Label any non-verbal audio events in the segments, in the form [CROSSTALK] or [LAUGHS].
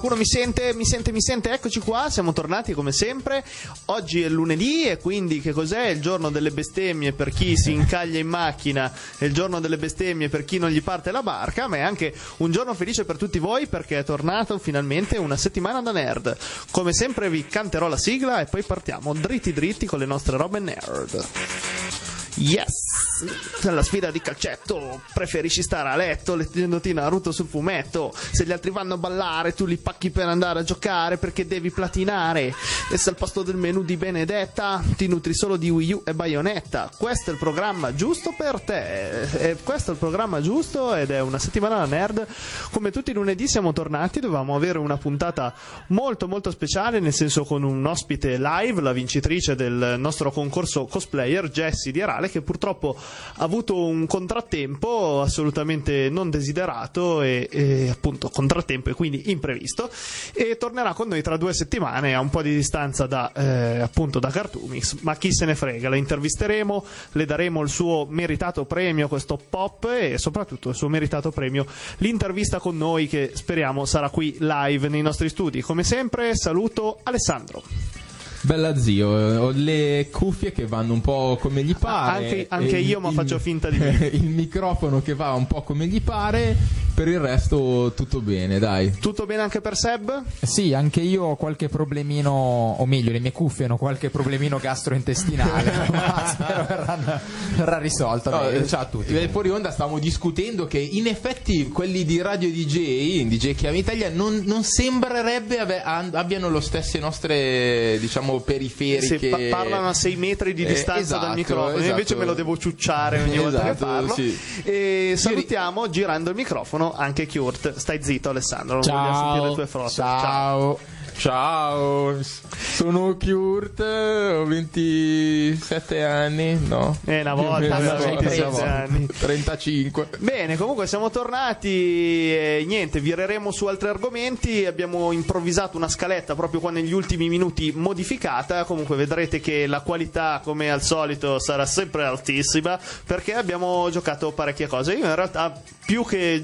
Qualcuno mi sente, mi sente, mi sente? Eccoci qua, siamo tornati come sempre. Oggi è lunedì e quindi che cos'è? Il giorno delle bestemmie per chi si incaglia in macchina, è il giorno delle bestemmie per chi non gli parte la barca, ma è anche un giorno felice per tutti voi perché è tornato finalmente una settimana da nerd. Come sempre vi canterò la sigla e poi partiamo dritti dritti con le nostre robe nerd. Yes! La sfida di calcetto, preferisci stare a letto leggendoti Naruto sul fumetto. Se gli altri vanno a ballare, tu li pacchi per andare a giocare perché devi platinare. E se al posto del menù di Benedetta ti nutri solo di Wii U e Bayonetta. Questo è il programma giusto per te. E questo è il programma giusto ed è una settimana da nerd. Come tutti i lunedì siamo tornati, dovevamo avere una puntata molto molto speciale, nel senso con un ospite live, la vincitrice del nostro concorso cosplayer, Jessie di Arale, che purtroppo ha avuto un contrattempo assolutamente non desiderato e, e, appunto contrattempo e quindi imprevisto. E tornerà con noi tra due settimane a un po' di distanza da eh, appunto da Cartoomix ma chi se ne frega la intervisteremo le daremo il suo meritato premio questo pop e soprattutto il suo meritato premio l'intervista con noi che speriamo sarà qui live nei nostri studi. Come sempre saluto Alessandro Bella zio, ho le cuffie che vanno un po' come gli pare. Anche, anche io, ma faccio finta di [LAUGHS] Il microfono che va un po' come gli pare, per il resto tutto bene, dai. Tutto bene anche per Seb? Sì, anche io ho qualche problemino, o meglio, le mie cuffie hanno qualche problemino gastrointestinale, [LAUGHS] ma spero verranno, verrà risolto. No, Beh, ciao a tutti. eh, Fuori onda stavamo discutendo che in effetti quelli di Radio DJ, DJ Chiama Italia, non, non sembrerebbe abbiano lo stesso nostre, diciamo, periferiche. Se pa- parlano a 6 metri di Eh, distanza esatto, dal microfono, io invece esatto. me lo devo ciucciare ogni [LAUGHS] volta che Esatto, parlo. sì. E salutiamo girando il microfono anche Kurt. Stai zitto, Alessandro, non voglio sentire le tue frotte. Ciao. Ciao, sono Kurt, ho 27 anni, no? Eh, una volta Una volta, 27 una volta. anni. 35. Bene, comunque siamo tornati e niente, vireremo su altri argomenti. Abbiamo improvvisato una scaletta proprio qua negli ultimi minuti modificata. Comunque vedrete che la qualità, come al solito, sarà sempre altissima perché abbiamo giocato parecchie cose. Io in realtà più che,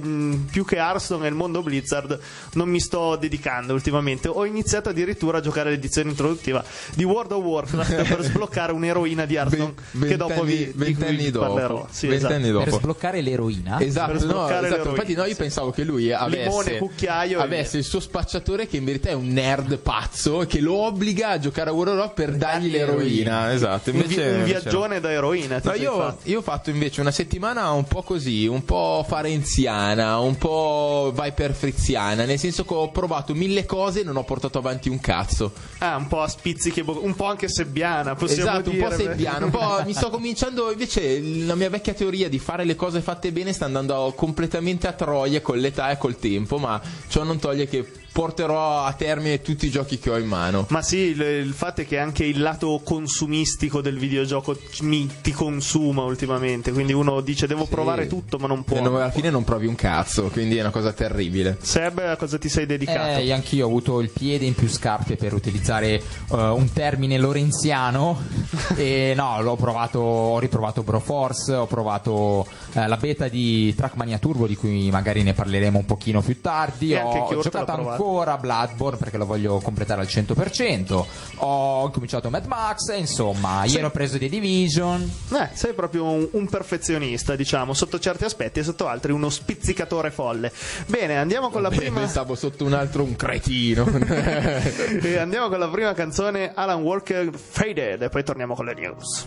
più che Hearthstone e il mondo Blizzard non mi sto dedicando ultimamente. Ho iniziato addirittura a giocare l'edizione introduttiva di World of Warcraft per [LAUGHS] sbloccare un'eroina di Hearthstone che dopo vi, vent'anni- dopo. parlerò. Sì, Vent'anni esatto. dopo. Per sbloccare l'eroina? Esatto, Per no, sbloccare esatto. l'eroina. infatti no, io pensavo che lui avesse, Limone, cucchiaio avesse il suo spacciatore che in verità è un nerd pazzo che lo obbliga a giocare a World of Warcraft per dargli l'eroina. Esatto, Un, vi- invece, un invece viaggione da eroina. ti No, io, fatto. io ho fatto invece una settimana un po' così, un po' farenziana, un po' viper friziana, nel senso che ho provato mille cose e non ho portato avanti un cazzo. Ah, un po' a spizzichi, un po' anche sebbiana, possiamo esatto, un dire. po' sebbiano, un po' [LAUGHS] mi sto cominciando invece la mia vecchia teoria di fare le cose fatte bene sta andando completamente a troia con l'età e col tempo, ma ciò non toglie che porterò a termine tutti i giochi che ho in mano. Ma sì, il, il fatto è che anche il lato consumistico del videogioco mi, ti consuma ultimamente. Quindi uno dice devo provare tutto, ma non può. E non- alla fine non provi un cazzo, quindi è una cosa terribile. Seb, a cosa ti sei dedicato? Eh, anch'io ho avuto il piede in più scarpe per utilizzare eh, un termine lorenziano [LAUGHS] e no, l'ho provato, ho riprovato Broforce, ho provato eh, la beta di Trackmania Turbo di cui magari ne parleremo un pochino più tardi, E ho giocato provato. Ancora Bloodborne perché lo voglio completare al 100%, ho cominciato Mad Max, insomma, ieri ho preso The Division. Eh, sei proprio un, un perfezionista, diciamo, sotto certi aspetti e sotto altri uno spizzicatore folle. Bene, andiamo con la Beh, prima. pensavo sotto un altro un cretino. [LAUGHS] E andiamo con la prima canzone Alan Walker Faded e poi torniamo con le news.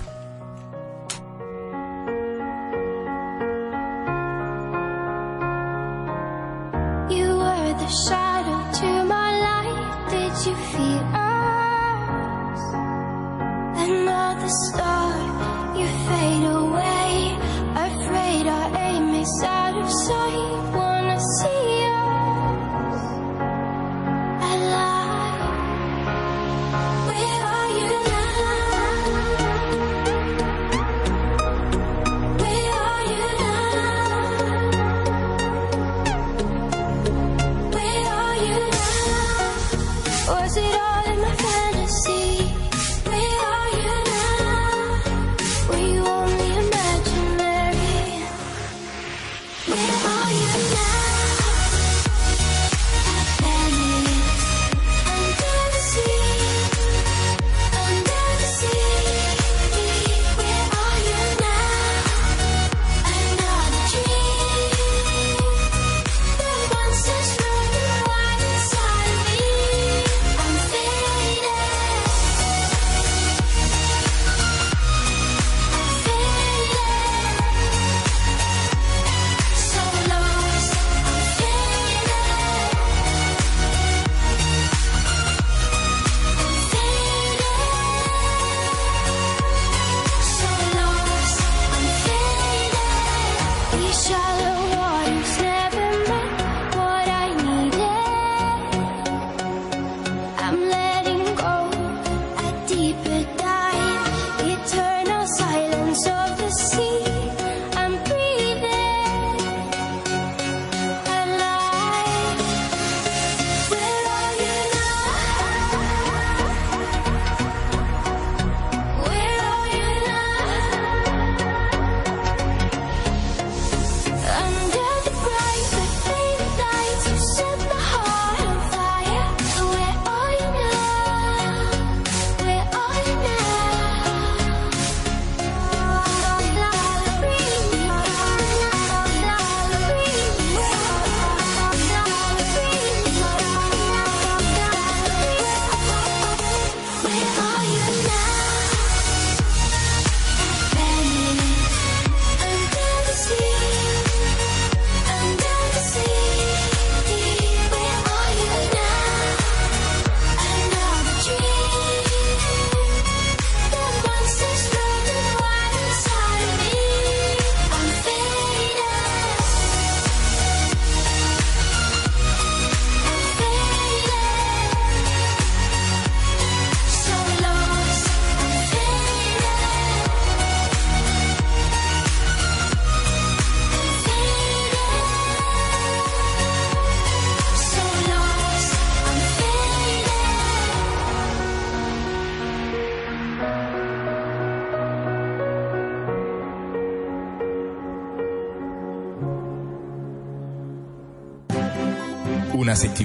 Shadow you feel us? Another star, you fade away. Afraid our aim is out of sight. Wanna see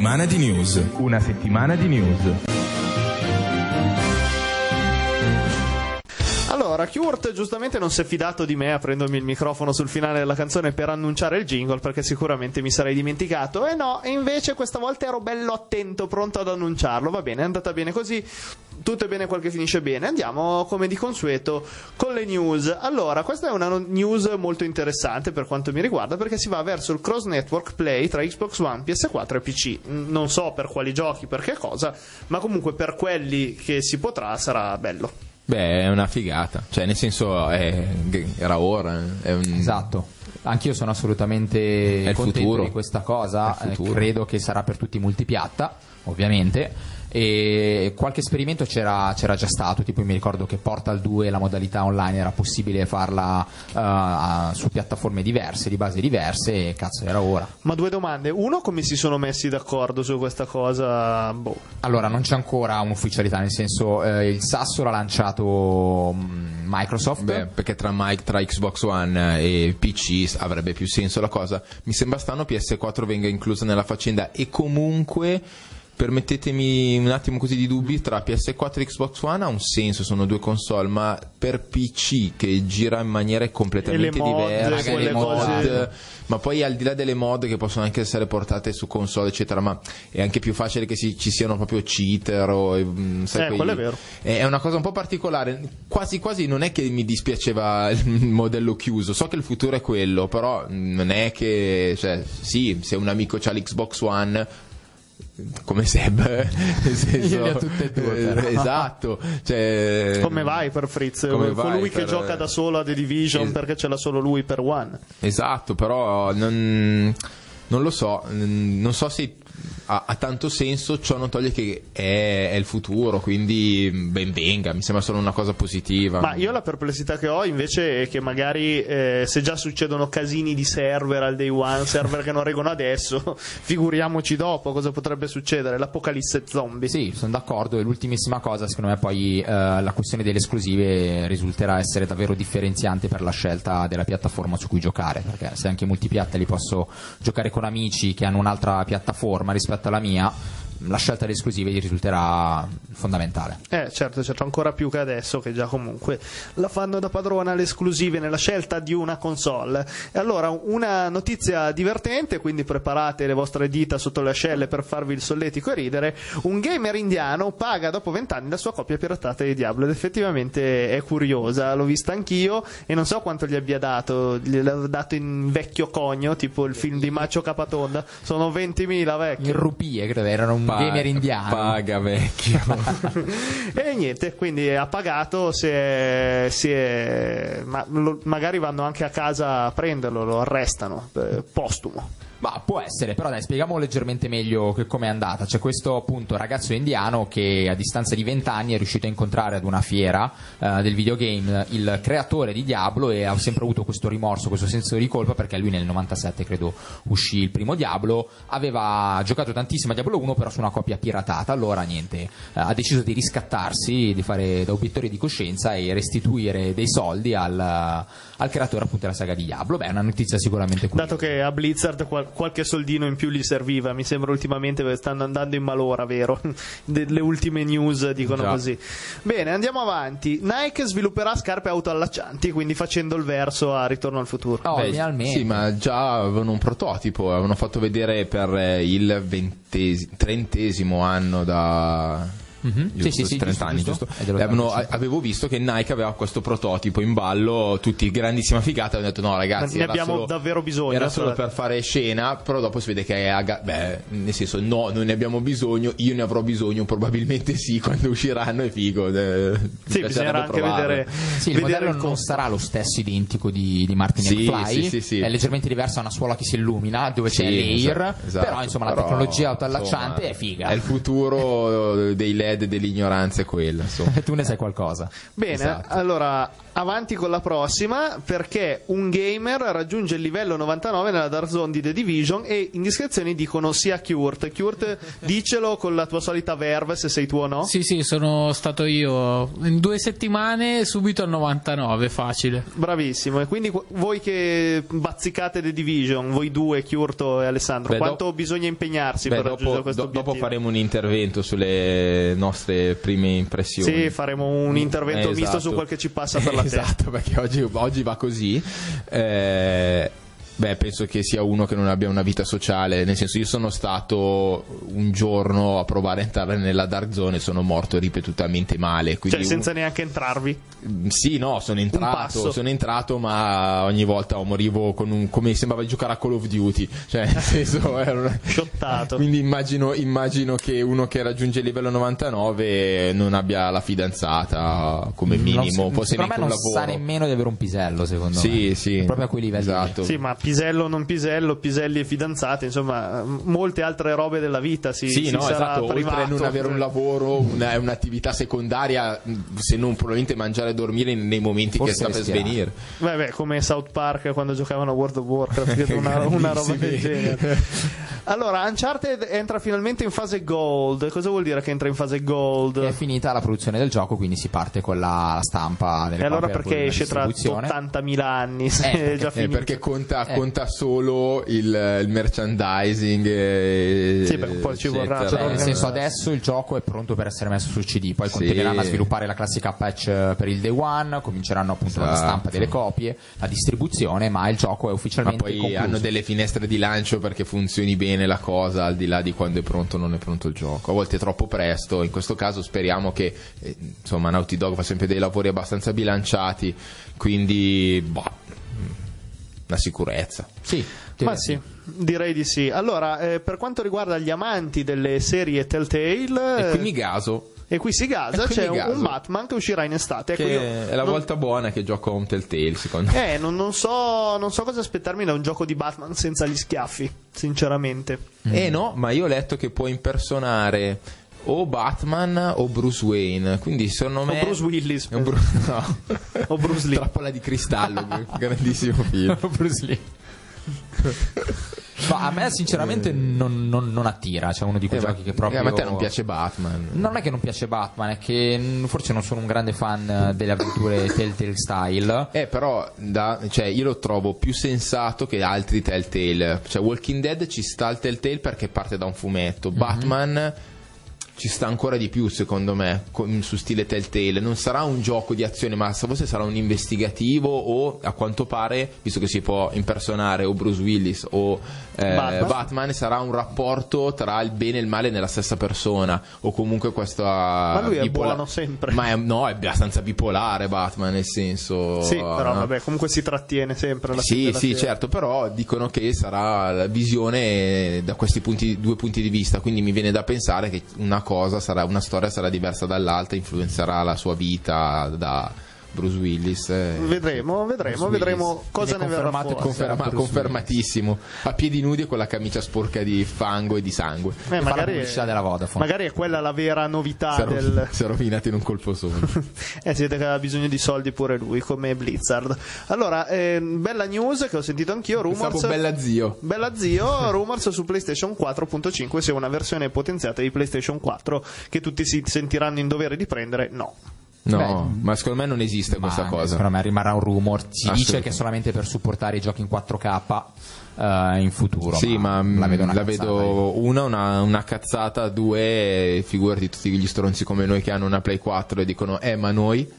settimana di news. Una settimana di news. Allora, Kurt giustamente non si è fidato di me aprendomi il microfono sul finale della canzone per annunciare il jingle perché sicuramente mi sarei dimenticato. E no, invece questa volta ero bello attento, pronto ad annunciarlo. Va bene, è andata bene così. Tutto è bene quel che finisce bene. Andiamo come di consueto con le news. Allora, questa è una news molto interessante per quanto mi riguarda perché si va verso il cross network play tra Xbox One, PS4 e PC. Non so per quali giochi, per che cosa, ma comunque per quelli che si potrà sarà bello. Beh, è una figata. Cioè, nel senso, è- era ora. È un... Esatto. Anch'io sono assolutamente contento futuro. di questa cosa. Eh, credo che sarà per tutti multipiatta, ovviamente. E qualche esperimento c'era, c'era già stato, tipo io mi ricordo che Portal 2 la modalità online era possibile farla eh, a- su piattaforme diverse, di base diverse, e cazzo era ora. Ma due domande. Uno, come si sono messi d'accordo su questa cosa? Boh. Allora, non c'è ancora un'ufficialità, nel senso eh, il Sasso l'ha lanciato mm, Microsoft. Beh, perché tra, Mike, tra Xbox One e PC avrebbe più senso la cosa. Mi sembra strano PS4 venga inclusa nella faccenda e comunque permettetemi un attimo così di dubbi tra PS4 e Xbox One ha un senso, sono due console, ma per PC che gira in maniere completamente le mod, diverse, le mod, cose- ma poi al di là delle mod che possono anche essere portate su console eccetera, ma è anche più facile che si- ci siano proprio cheater o mm, sai, Eh, quello è vero. è è una cosa un po' particolare, quasi quasi non è che mi dispiaceva [LAUGHS] il modello chiuso, so che il futuro è quello, però non è che, cioè, sì, se un amico ha l'Xbox One, come Seb, [LAUGHS] senso, tutte e due, eh, però. esatto, cioè, Come vai per Fritz? Come Colui vai che gioca da solo a The Division Es- perché ce l'ha solo lui per One. Esatto, però non, non lo so, non so se ha, ha tanto senso, ciò non toglie che è, è il futuro, quindi ben venga, mi sembra solo una cosa positiva. Ma io la perplessità che ho invece è che magari eh, se già succedono casini di server al day one, server che non reggono adesso, [LAUGHS] figuriamoci dopo cosa potrebbe succedere, l'apocalisse zombie. Sì, sono d'accordo. E l'ultimissima cosa, secondo me, poi eh, la questione delle esclusive risulterà essere davvero differenziante per la scelta della piattaforma su cui giocare. Perché se anche multipiatta li posso giocare con amici che hanno un'altra piattaforma rispetto alla mia, la scelta delle esclusive gli risulterà fondamentale. Eh, certo, certo, ancora più che adesso, che già comunque la fanno da padrona le esclusive nella scelta di una console. E allora, una notizia divertente, quindi preparate le vostre dita sotto le ascelle per farvi il solletico e ridere. Un gamer indiano paga dopo vent'anni la sua copia piratata di Diablo ed effettivamente è curiosa, l'ho vista anch'io e non so quanto gli abbia dato, gliel'ha dato in vecchio cogno, tipo il film di Macio Capatonda, sono 20.000 vecchi. In rupie, credo, erano un gamer indiano. Paga vecchio. [LAUGHS] e niente, quindi ha pagato, si è, si è- ma- lo- magari vanno anche a casa a prenderlo, lo arrestano, eh, postumo. Ma può essere, però dai, spieghiamo leggermente meglio che com'è andata. C'è questo appunto ragazzo indiano che a distanza di 20 anni è riuscito a incontrare ad una fiera eh, del videogame il creatore di Diablo e ha sempre avuto questo rimorso, questo senso di colpa perché lui nel 97 credo uscì il primo Diablo, aveva giocato tantissimo a Diablo 1 però su una copia piratata, allora niente, eh, ha deciso di riscattarsi, di fare da obiettori di coscienza e restituire dei soldi al, al creatore appunto della saga di Diablo. Beh, è una notizia sicuramente curiosa. Dato che a Blizzard qual- qualche soldino in più gli serviva, mi sembra ultimamente perché stanno andando in malora, vero? [LAUGHS] Delle ultime news dicono Già. così. Bene, andiamo avanti. Nike svilupperà scarpe autoallaccianti, quindi facendo il verso a Ritorno al futuro. Oh, Beh, finalmente. Sì, ma già avevano un prototipo, avevano fatto vedere per eh, il ventesi- trentesimo anno da... Mhm. giusto, Sì, sì, sì, 30 giusto, anni, giusto. giusto? Avevano- 85. avevo visto che Nike aveva questo prototipo in ballo, tutti grandissima figata, hanno detto no ragazzi, Ne era abbiamo solo- davvero bisogno, Era solo cioè. per fare scena, però dopo si vede che è beh, nel senso no, non ne abbiamo bisogno, io ne avrò bisogno, probabilmente sì, [LAUGHS] quando usciranno è figo. eh, Sì, bisognerà anche provarlo. vedere, Sì, il vedere modello il non sarà lo stesso identico di, di Martin Sì, McFly, sì, sì, sì. è leggermente diversa, ha una suola che si illumina dove c'è l'Air, esatto, esatto. però insomma la Però, tecnologia autoallacciante insomma, è figa. È il futuro dei LED Dead dell'ignoranza è quella, insomma. [LAUGHS] tu ne sai qualcosa. Bene, Esatto. allora avanti con la prossima perché un gamer raggiunge il livello 99 nella Dark Zone di The Division e indiscrezioni dicono sia Kurt. Kurt, [LAUGHS] dicelo con la tua solita verve se sei tu o no. Sì, sì, sono stato io in due settimane subito al 99, facile. Bravissimo, e quindi qu- voi che bazzicate The Division, voi due, Chiurto e Alessandro, Beh, quanto dopo- bisogna impegnarsi Beh, per raggiungere dopo, questo do- dopo obiettivo? faremo un intervento sulle nostre prime impressioni. Sì, faremo un intervento Eh, misto su esatto. quel che ci passa per la [LAUGHS] testa. Esatto, perché oggi, oggi va così. Eh, beh, penso che sia uno che non abbia una vita sociale. Nel senso, io sono stato un giorno a provare a entrare nella Dark Zone e sono morto ripetutamente male. Cioè, senza neanche entrarvi. un- Sì, no, sono entrato, sono entrato, ma ogni volta morivo con un, come sembrava di giocare a Call of Duty. Cioè, nel [LAUGHS] senso, era una- Shottato. quindi immagino, immagino che uno che raggiunge il livello 99 non abbia la fidanzata come minimo, Non forse neanche un non sa lavoro. nemmeno di avere un pisello, secondo Sì, me. sì. È proprio a quei livelli. Esatto. Sì, ma pisello non pisello, piselli e fidanzate, insomma, molte altre robe della vita si, Sì, si no, sarà esatto, oltre privato. a non avere un lavoro, una- un'attività secondaria, se non probabilmente mangiare e dormire nei momenti Forse che sta per svenire. Vabbè, come South Park quando giocavano a World of Warcraft, una, [LAUGHS] una roba del genere. Allora, Uncharted entra finalmente in fase gold. Cosa vuol dire che entra in fase gold? È finita la produzione del gioco, quindi si parte con la stampa delle E allora perché esce tra distribuzione. 80.000 anni? Se Eh, è già Eh, finito. perché conta, Eh. Conta solo il, il merchandising. e- Sì, beh, poi ci vorrà. Cioè, nel senso, adesso il gioco è pronto per essere messo sul CD. Poi Sì. continueranno a sviluppare la classica patch eh, per il day one. Cominceranno appunto la Esatto. stampa delle copie, la distribuzione. Ma il gioco è Ma ufficialmente poi concluso. hanno delle finestre di lancio perché funzioni bene la cosa, al di là di quando è pronto o non è pronto il gioco. A volte è troppo presto. In questo caso speriamo che eh, insomma Naughty Dog fa sempre dei lavori abbastanza bilanciati. Quindi, boh, una sicurezza. Sì, Ma direi sì, direi di sì. Allora, eh, per quanto riguarda gli amanti delle serie Telltale, E eh, qui mi gaso. e qui si gasa, c'è gaso. un Batman che uscirà in estate. Ecco, è la non- volta buona che gioco a un Telltale, secondo me. Eh, non, non so, non so cosa aspettarmi da un gioco di Batman senza gli schiaffi, sinceramente. Eh no, ma io ho letto che può impersonare o Batman o Bruce Wayne. Quindi secondo me. Bruce Willis. O Bru- no. [LAUGHS] O Bruce Lee. Trappola di cristallo, grandissimo film. [LAUGHS] Bruce Lee. Ma a me sinceramente non, non- non attira, c'è uno di quei Eh, giochi che proprio... eh, a te non piace Batman. Non è che non piace Batman, è che forse non sono un grande fan eh, delle avventure [LAUGHS] Telltale Style. Eh, però da- cioè, io lo trovo più sensato che altri Telltale. Cioè, Walking Dead ci sta il Telltale perché parte da un fumetto. Mhm. Batman ci sta ancora di più, secondo me, con- su stile Telltale. Non sarà un gioco di azione, ma forse sarà un investigativo o, a quanto pare, visto che si può impersonare o Bruce Willis o eh, Batman. Batman. sarà un rapporto tra il bene e il male nella stessa persona. O comunque questa... Ma lui è bipola- buono sempre. Ma è, no, è abbastanza bipolare Batman, nel senso... Sì, però no? vabbè, comunque si trattiene sempre alla Sì, sì, serie. certo, però dicono che sarà la visione da questi punti- due punti di vista, quindi mi viene da pensare che una cosa sarà, una storia sarà diversa dall'altra, influenzerà la sua vita da Bruce Willis. eh. Vedremo, vedremo, Bruce vedremo Willis. cosa ne è verrà confermato e fuori. Conferma- Bruce confermatissimo, a piedi nudi e con la camicia sporca di fango e di sangue. Eh, la magari, pubblicità della Vodafone. magari è quella la vera novità Si è del... si è rovinato in un colpo solo. [LAUGHS] Eh, si vede che aveva bisogno di soldi pure lui, come Blizzard. Allora, ehm, bella news che ho sentito anch'io, rumors... Bella zio. Bella zio, [LAUGHS] rumors su PlayStation 4.5 sia una versione potenziata di PlayStation 4 che tutti si sentiranno in dovere di prendere. No. No, Beh, ma secondo me non esiste Ma questa cosa. Secondo me rimarrà un rumor. Si dice che è solamente per supportare i giochi in 4K eh, in futuro. Sì, ma, mm, la vedo, una la cazzata, vedo una, una, una cazzata, due, figurati tutti gli stronzi come noi che hanno una Play 4 e dicono, eh, ma noi,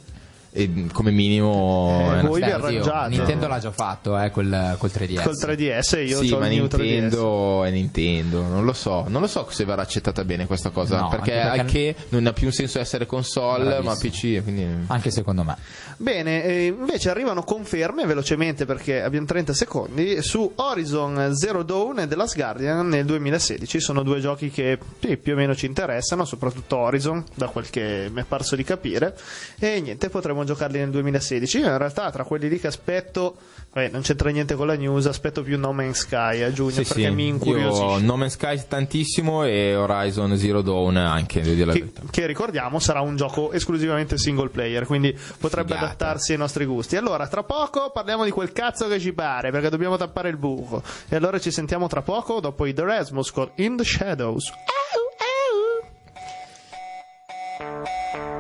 e come minimo... Eh, voi vi arrangiate. Nintendo l'ha già fatto eh, col, col 3DS. Col 3DS io sì, ho ma il mio 3DS. Nintendo è Nintendo, non lo so, non lo so se verrà accettata bene questa cosa, No, perché, anche perché- anche non ha più un senso essere console, ma Bravissimo. PC, quindi... Anche secondo me. Bene, invece arrivano conferme velocemente perché abbiamo 30 secondi su Horizon Zero Dawn e The Last Guardian nel 2016. Sono due giochi che sì, più o meno ci interessano, soprattutto Horizon, da quel che mi è parso di capire. E niente, potremo giocarli nel 2016. Io in realtà tra quelli lì che aspetto, vabbè, non c'entra niente con la news, aspetto più No Man's Sky a giugno Sì, perché sì. mi Io incuriosisce. No Man's Sky tantissimo e Horizon Zero Dawn anche, devo dire la Che, che ricordiamo sarà un gioco esclusivamente single player, quindi potrebbe Figata. adattarsi ai nostri gusti. Allora, tra poco parliamo di quel cazzo che ci pare, perché dobbiamo tappare il buco. E allora ci sentiamo tra poco dopo i The Rasmus con In the Shadows. No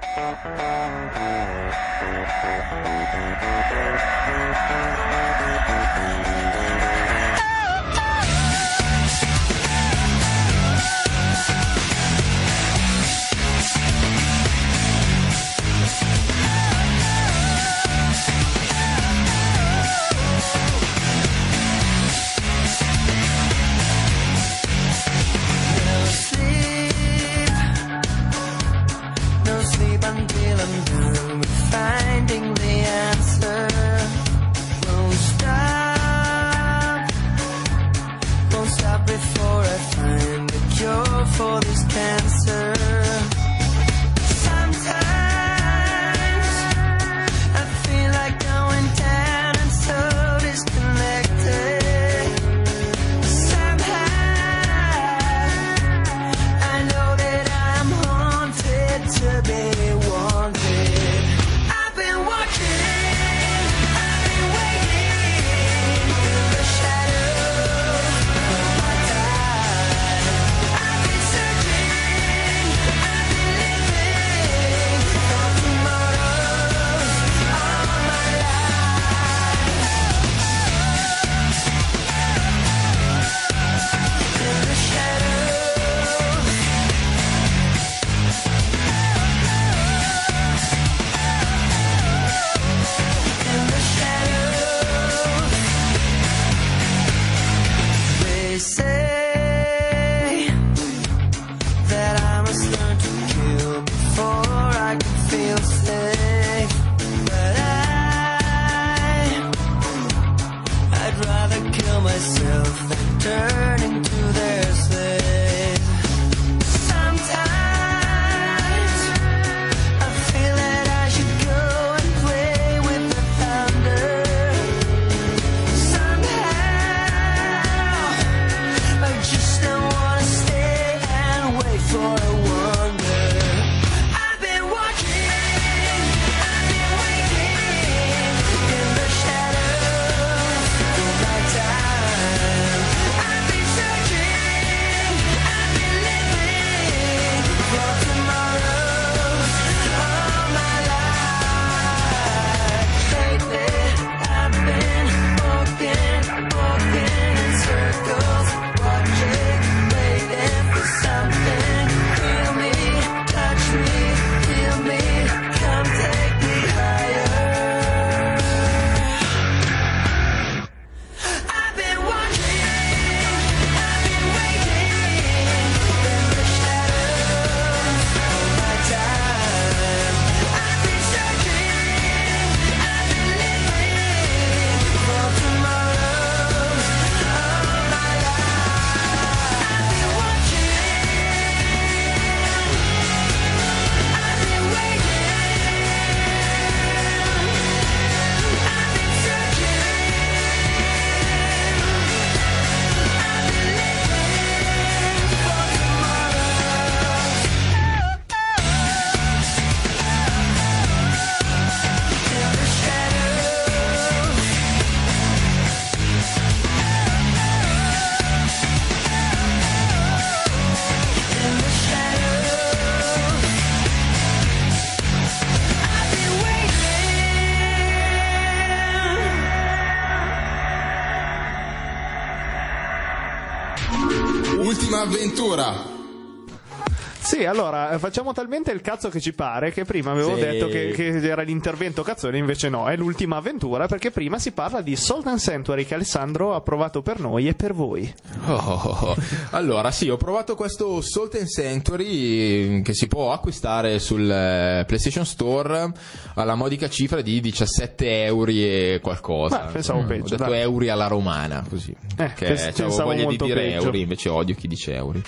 allora eh, facciamo talmente il cazzo che ci pare che prima avevo Sì. detto che, che era l'intervento cazzone, invece no, è l'ultima avventura perché prima si parla di Salt and Sanctuary che Alessandro ha provato per noi e per voi. Oh, allora, sì, ho provato questo Salt and Sanctuary che si può acquistare sul eh, PlayStation Store alla modica cifra di 17 euro e qualcosa. Beh, pensavo Mm, peggio, Ho detto dai. euro alla romana, così. Eh, pens- avevo pensavo voglia di dire peggio. euro, invece odio chi dice euro.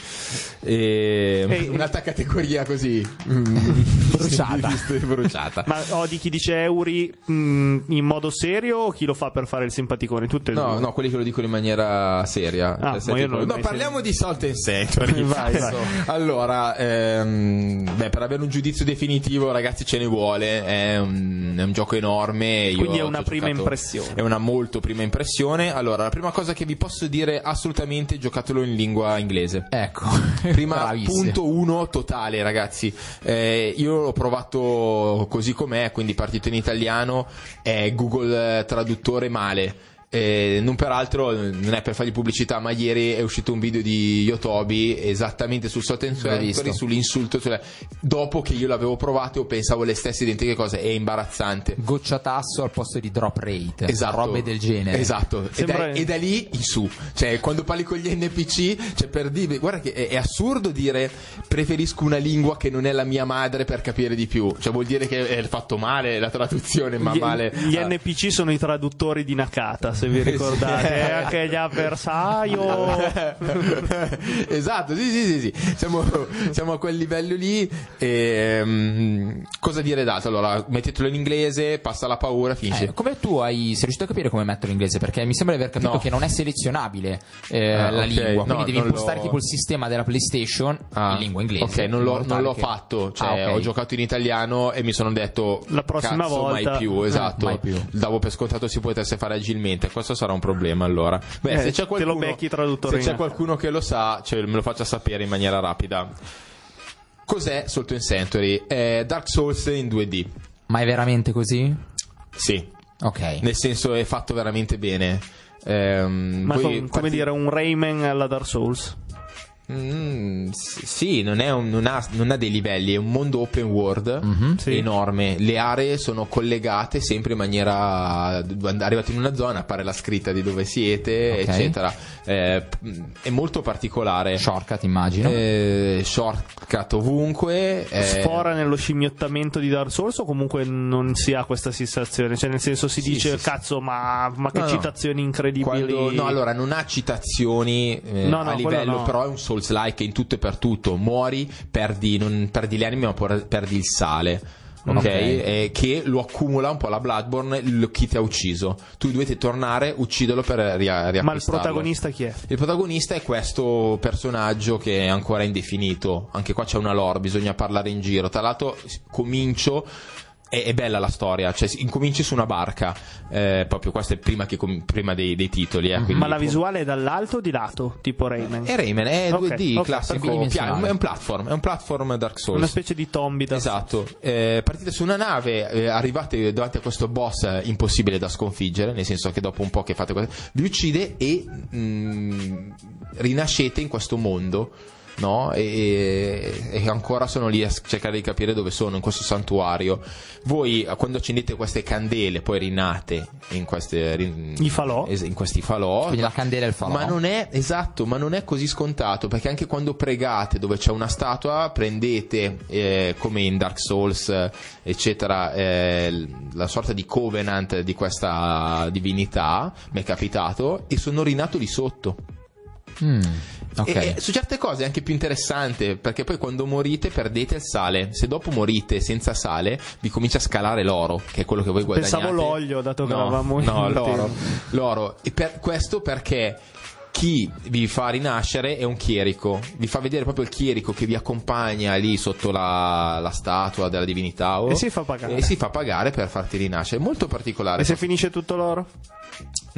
E, Ehi, una [LAUGHS] un'altra categoria così [LAUGHS] Bruciata. bruciata. Ma odi chi dice Euri mh, in modo serio o chi lo fa per fare il simpaticone? Tutte e No, due. no, quelli che lo dicono in maniera seria. Ah, Cioè, io tipo- no, parliamo di Salt and Sanctuary. Vai, vai. Allora, ehm, beh, per avere un giudizio definitivo, ragazzi, ce ne vuole. È un, è un gioco enorme. Io Quindi è ci ho una prima giocato- impressione. È una molto prima impressione. Allora, la prima cosa che vi posso dire assolutamente giocatelo in lingua inglese. Ecco, Prima [LAUGHS] Bravissimo. punto uno totale, ragazzi. Eh, io l'ho provato così com'è, quindi partito in italiano, è Google Traduttore male. Eh, non peraltro non è per fargli pubblicità, ma ieri è uscito un video di Yotobi esattamente sul Salt and sull'insulto. cioè, dopo che io l'avevo provato, pensavo le stesse identiche cose. È imbarazzante. Goccia tasso al posto di drop rate, Esatto. robe del genere. Esatto, e Sembra- da, e da lì in su. Cioè, quando parli con gli NPC, cioè per dire, guarda che è, è assurdo dire preferisco una lingua che non è la mia madre per capire di più. Cioè, vuol dire che è fatto male la traduzione, ma Gli, male. gli ah. NPC sono i traduttori di Nakata, se vi [LAUGHS] ricordate. [LAUGHS] E anche gli avversario. [LAUGHS] esatto, sì, sì, sì, sì. Siamo, siamo a quel livello lì. E, mm, cosa dire d'altro? Allora, mettetelo in inglese, passa la paura, finisce. Eh, come tu hai, sei riuscito a capire come metterlo in inglese? Perché mi sembra di aver capito No. che non è selezionabile eh, Ah, la ok. lingua, No, quindi devi non impostare l'ho- tipo il sistema della PlayStation Ah, in lingua inglese. Ok, non l'ho, non l'ho che- fatto. Cioè, Ah, ok. ho giocato in italiano e mi sono detto. La prossima cazzo, volta- Mai più, eh, esatto. mai più. Davo per scontato si potesse fare agilmente. Questo sarà un problema allora. Beh, Eh, se c'è te qualcuno, lo becchi traduttore se c'è in- qualcuno che lo sa, cioè, me lo faccia sapere in maniera rapida. Cos'è Salt and Sanctuary? È Dark Souls in 2D. Ma è veramente così? Sì, Ok. nel senso è fatto veramente bene. Ehm, Ma voi com- come infatti- dire un Rayman alla Dark Souls. Mm, sì, non, è un- non ha, non ha dei livelli, è un mondo open world Mhm, sì. enorme. Le aree sono collegate sempre in maniera. Arrivate in una zona, appare la scritta di dove siete, Ok. eccetera. Eh, p- è molto particolare. Shortcut immagino. Eh, shortcut ovunque. eh, Sfora nello scimmiottamento di Dark Souls o comunque non si ha questa sensazione? Cioè, nel senso si Sì, dice, sì, sì. cazzo, ma, ma che No, no. citazioni incredibili. Quando- no, allora non ha citazioni eh, No, no, a livello, no. però è un Souls-like in tutto e per tutto. Muori, perdi, non perdi le anime, ma perdi il sale. Ok, Ok. Eh, che lo accumula un po' la Bloodborne, lo- chi ti ha ucciso. Tu dovete tornare, ucciderlo per ria- Ma il riacquistarlo. protagonista chi è? Il protagonista è questo personaggio che è ancora indefinito. Anche qua c'è una lore, bisogna parlare in giro. Tra l'altro, comincio. È, è bella la storia, cioè incominci su una barca, eh, proprio questo è prima, che com- prima dei, dei titoli. eh, Ma la visuale è dall'alto o di lato? Tipo Rayman? È Rayman, è Ok, 2D, ok, classico, bidimensionale. pia- è un platform, è un platform Dark Souls. Una specie di tombi da Esatto, eh, partite su una nave, eh, arrivate davanti a questo boss eh, impossibile da sconfiggere, nel senso che dopo un po' che fate questo, vi uccide e mm, rinascete in questo mondo. No? E, e ancora sono lì a cercare di capire dove sono in questo santuario. Voi eh, quando accendete queste candele, poi rinate in, queste, rin- I falò. es- in questi falò. Quindi la candela e il falò. Ma non è esatto, ma non è così scontato perché anche quando pregate dove c'è una statua, prendete eh, come in Dark Souls, eccetera, eh, la sorta di covenant di questa divinità. Mi è capitato e sono rinato lì sotto. Mm, ok. E, e su certe cose è anche più interessante perché poi quando morite perdete il sale. Se dopo morite senza sale, vi comincia a scalare l'oro, che è quello che voi guadagnate. Pensavo l'olio, dato che no, eravamo in No, l'oro. l'oro. E per questo perché chi vi fa rinascere è un chierico, vi fa vedere proprio il chierico che vi accompagna lì sotto la, la statua della divinità. o- E si fa pagare. E si fa pagare per farti rinascere. È molto particolare. E se finisce tutto l'oro?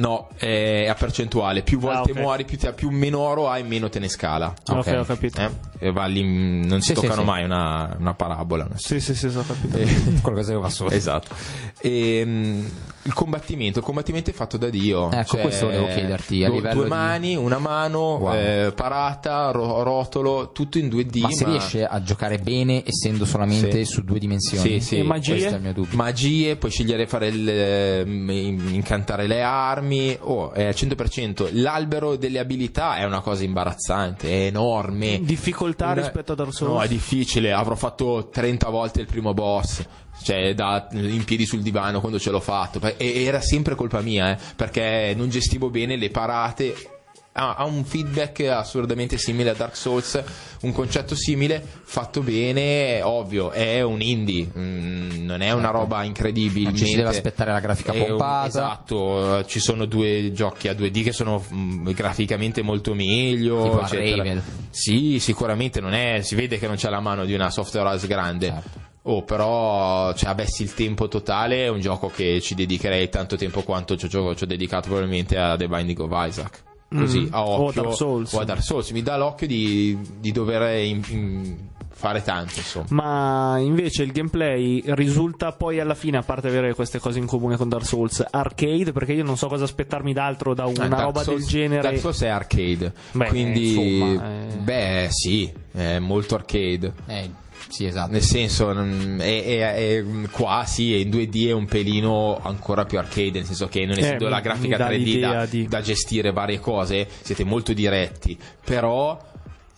No, è a percentuale. Più volte Ah, ok. muori, più, ti- più meno oro hai, meno te ne scala. Ok, ho capito. Eh? E va lì, mm, non si Sì, sì, toccano sì. mai una, una parabola. Sì, sì, sì, ho capito. [LAUGHS] Qualcosa che va sotto. esatto. E, mm, il combattimento, il combattimento è fatto da Dio. Ecco, questo volevo chiederti, a due, di- mani, una mano, Wow. eh, parata, ro- rotolo, tutto in 2D. Ma si riesce a giocare bene essendo solamente Sì. su due dimensioni? Sì, sì. E magie? Questo è il mio dubbio. Magie, puoi scegliere di fare il, ehm, incantare le armi. Oh, è al 100%. L'albero delle abilità è una cosa imbarazzante, è enorme. Difficoltà Una- rispetto a Dark Souls? No, è difficile. Avrò fatto 30 volte il primo boss. Cioè, da, in piedi sul divano quando ce l'ho fatto. E era sempre colpa mia, eh, perché non gestivo bene le parate ha, ha un feedback assurdamente simile a Dark Souls, un concetto simile, fatto bene, è ovvio, è un indie, mm, non è una roba incredibile. Ci si deve aspettare la grafica pompata. Esatto, ci sono due giochi a 2D che sono mm, graficamente molto meglio. Sì, sicuramente non è, si vede che non c'è la mano di una software house grande. Certo. Oh, però, cioè, avessi il tempo totale, è un gioco che ci dedicherei tanto tempo quanto ci ho, ci ho dedicato probabilmente a The Binding of Isaac. Così, a O a occhio. Dark Souls. o a Dark Souls. Mi dà l'occhio di, di dover in- in- fare tanto, insomma. Ma invece il gameplay risulta poi alla fine, a parte avere queste cose in comune con Dark Souls, arcade, perché io non so cosa aspettarmi d'altro da una Ah, Dark roba Souls- del genere. Dark Souls è arcade. Beh, quindi, insomma, eh. beh, sì, è molto arcade. Eh, sì, esatto. Nel senso, è, è- è- qua sì, è in 2D è un pelino ancora più arcade, nel senso che non essendo Eh, la grafica mi dà 3D l'idea da, di- da gestire varie cose, siete molto diretti, però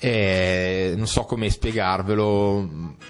eh, non so come spiegarvelo,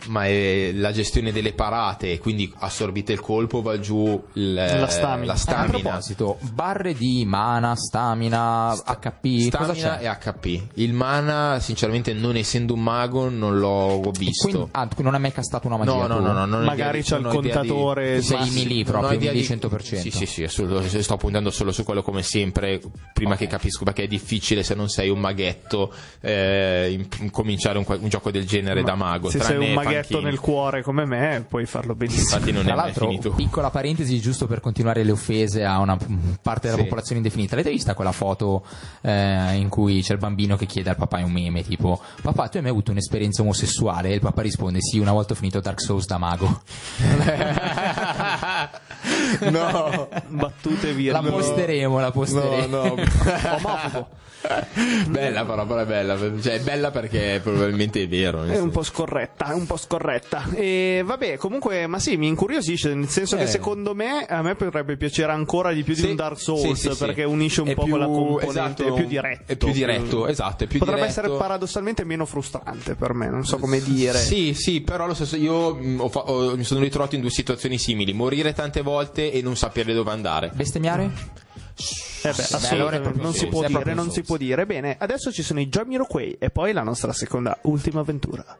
ma è la gestione delle parate, quindi assorbite il colpo, va giù il- La stamina. la A stamina. proposito, barre di mana, stamina, HP, cosa Stamina c'è? e HP. Il mana, sinceramente, non essendo un mago, non l'ho visto. Quindi, ah, tu non hai mai castato una magia? No, no, no, no, Magari c'è di- il di- contatore Tu sei ho proprio, di- 100%. Sì, sì, sì, assolut- sto puntando solo su quello come sempre, prima che capisco perché è difficile se non sei un maghetto eh, in- cominciare un, un gioco del genere da mago. Se sei un maghetto Panchini. nel cuore come me, puoi farlo benissimo. Infatti non Tra è mai l'altro, finito. piccola parentesi, giusto per continuare le offese a una parte della Sì. popolazione indefinita. L'avete vista quella foto eh, in cui c'è il bambino che chiede al papà un meme tipo Papà, tu hai mai avuto un'esperienza omosessuale? E il papà risponde Sì, una volta ho finito Dark Souls da mago. [LAUGHS] no, battute via. La posteremo, la posteremo. No, no. [LAUGHS] Omofobo. bella però, però è bella. Cioè, è bella perché probabilmente è vero. È un po' scorretta, è un po' scorretta. E vabbè, comunque, ma sì, mi incuriosisce, nel senso che Eh. secondo me a me potrebbe piacere ancora di più di Sì, un Dark Souls sì, sì. perché unisce un È po' più- quella componente, esatto, è più diretto. è più diretto, esatto, è più Potrebbe diretto. essere paradossalmente meno frustrante per me, non so come dire. Sì, sì, però lo stesso io mh, ho fa- ho- mi sono ritrovato in due situazioni simili: morire tante volte e non sapere dove andare. Bestemmiare? Eh beh, assolutamente, non si può dire, non si può dire. Bene, adesso ci sono i Jamiroquai e poi la nostra seconda ultima avventura.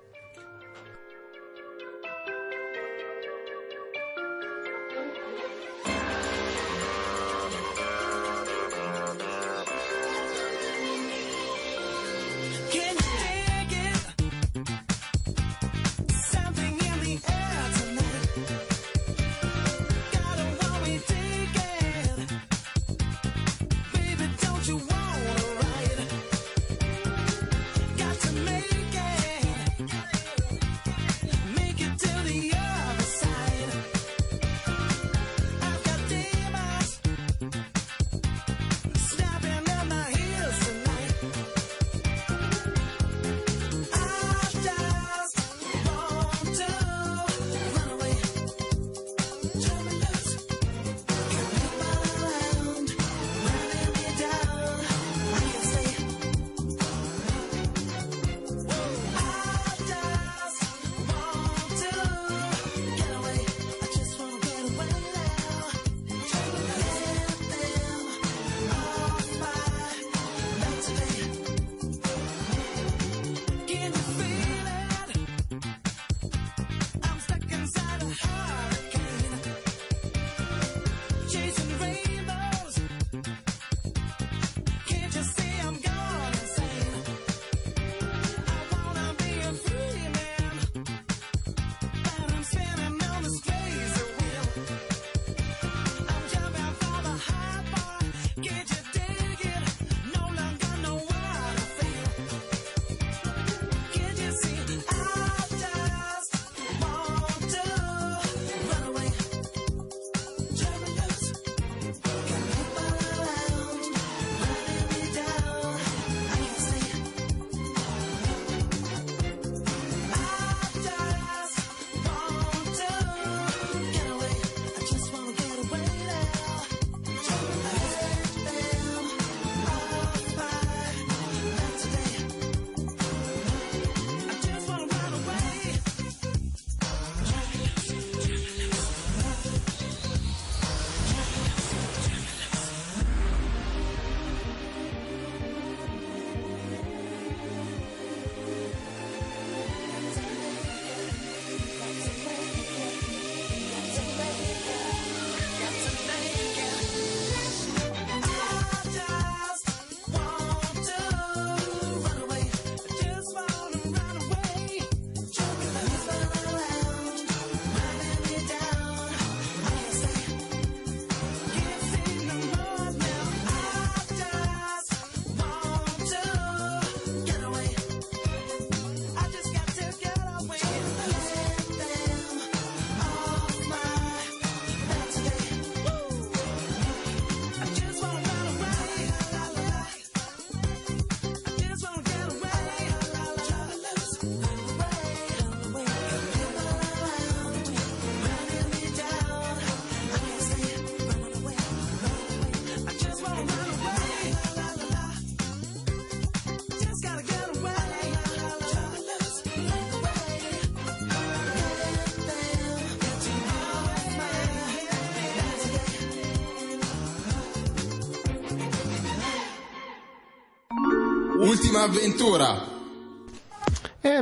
Ultima avventura.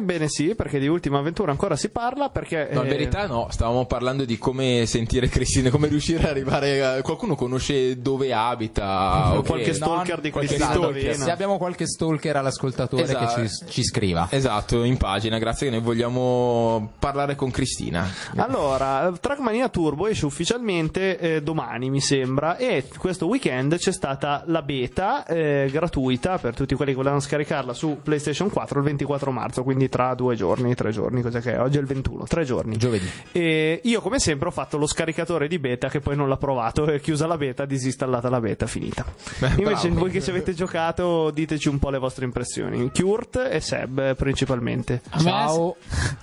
Ebbene sì, perché di ultima avventura ancora si parla perché... No, in eh, verità no, stavamo parlando di come sentire Cristina, come riuscire ad arrivare a... Qualcuno conosce dove abita? o [LAUGHS] ok? qualche no, stalker di qualche Cristina stalker. Se abbiamo qualche stalker all'ascoltatore Esatto. che ci, ci scriva. Esatto, in pagina, grazie che noi vogliamo parlare con Cristina. Allora, Trackmania Turbo esce ufficialmente eh, domani, mi sembra, e questo weekend c'è stata la beta eh, gratuita per tutti quelli che volevano scaricarla su PlayStation 4 il 24 marzo, quindi tra due giorni, tre giorni, cos'è che è? Oggi è il 21, tre giorni. Giovedì. E io come sempre ho fatto lo scaricatore di beta che poi non l'ha provato, è chiusa la beta, disinstallata la beta, finita. Invece bravo. voi che ci avete giocato diteci un po' le vostre impressioni. Kurt e Seb principalmente. Ciao.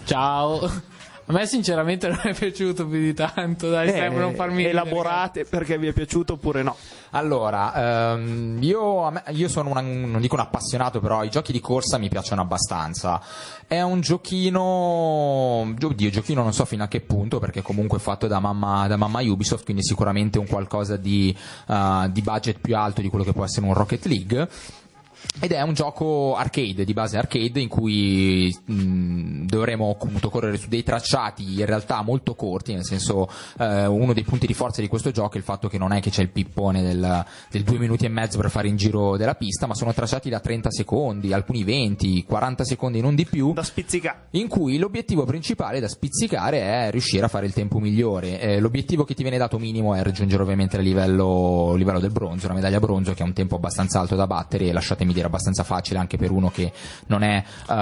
Ciao. [LAUGHS] A me sinceramente non è piaciuto più di tanto, dai, sembra non farmi ridere. Eh, elaborate perché vi è piaciuto oppure no. Allora, ehm, io, a me- io sono una- non dico un appassionato, però i giochi di corsa mi piacciono abbastanza. È un giochino, oddio, giochino non so fino a che punto, perché comunque è fatto da mamma, da mamma Ubisoft, quindi sicuramente un qualcosa di, eh, di budget più alto di quello che può essere un Rocket League. Ed è un gioco arcade, di base arcade, in cui mh, dovremo appunto correre su dei tracciati in realtà molto corti, nel senso eh, uno dei punti di forza di questo gioco è il fatto che non è che c'è il pippone del, del due minuti e mezzo per fare in giro della pista, ma sono tracciati da 30 secondi, alcuni 20, 40 secondi, non di più Da spizzica. in cui l'obiettivo principale da spizzicare è riuscire a fare il tempo migliore. Eh, l'obiettivo che ti viene dato minimo è raggiungere ovviamente il livello, livello del bronzo, una medaglia bronzo che è un tempo abbastanza alto da battere e lasciatemi dire abbastanza facile anche per uno che non è... È ehm,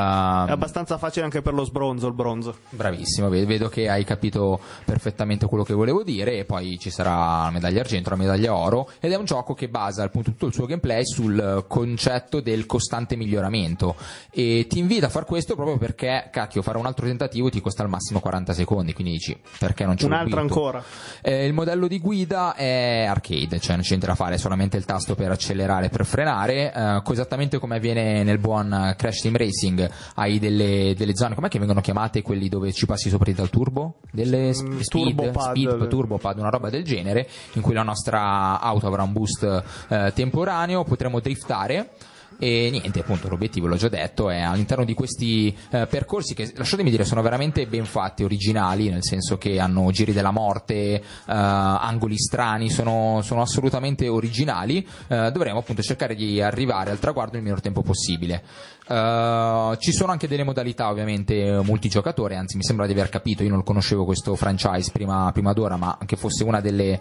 abbastanza facile anche per lo sbronzo, il bronzo. Bravissimo, ve- vedo che hai capito perfettamente quello che volevo dire e poi ci sarà la medaglia argento, la medaglia oro ed è un gioco che basa appunto tutto il suo gameplay sul concetto del costante miglioramento e ti invita a far questo proprio perché cacchio fare un altro tentativo ti costa al massimo 40 secondi, quindi dici perché non l'ho Un'altra ancora. Eh, il modello di guida è arcade, cioè non c'è niente da fare, solamente il tasto per accelerare e per frenare, eh, esattamente come avviene nel buon Crash Team Racing, hai delle, delle zone, com'è che vengono chiamate quelli dove ci passi sopra dal turbo? Delle sp- Mm, speed, turbopad. speed, turbopad, una roba del genere, in cui la nostra auto avrà un boost eh, temporaneo, potremo driftare. E niente, appunto, l'obiettivo, l'ho già detto, è all'interno di questi eh, percorsi che, lasciatemi dire, sono veramente ben fatti, originali, nel senso che hanno giri della morte, eh, angoli strani, sono, sono assolutamente originali. eh, dovremo appunto cercare di arrivare al traguardo nel minor tempo possibile. Eh, ci sono anche delle modalità, ovviamente, multigiocatore, anzi, mi sembra di aver capito, io non conoscevo questo franchise prima, prima d'ora, ma che fosse una delle eh,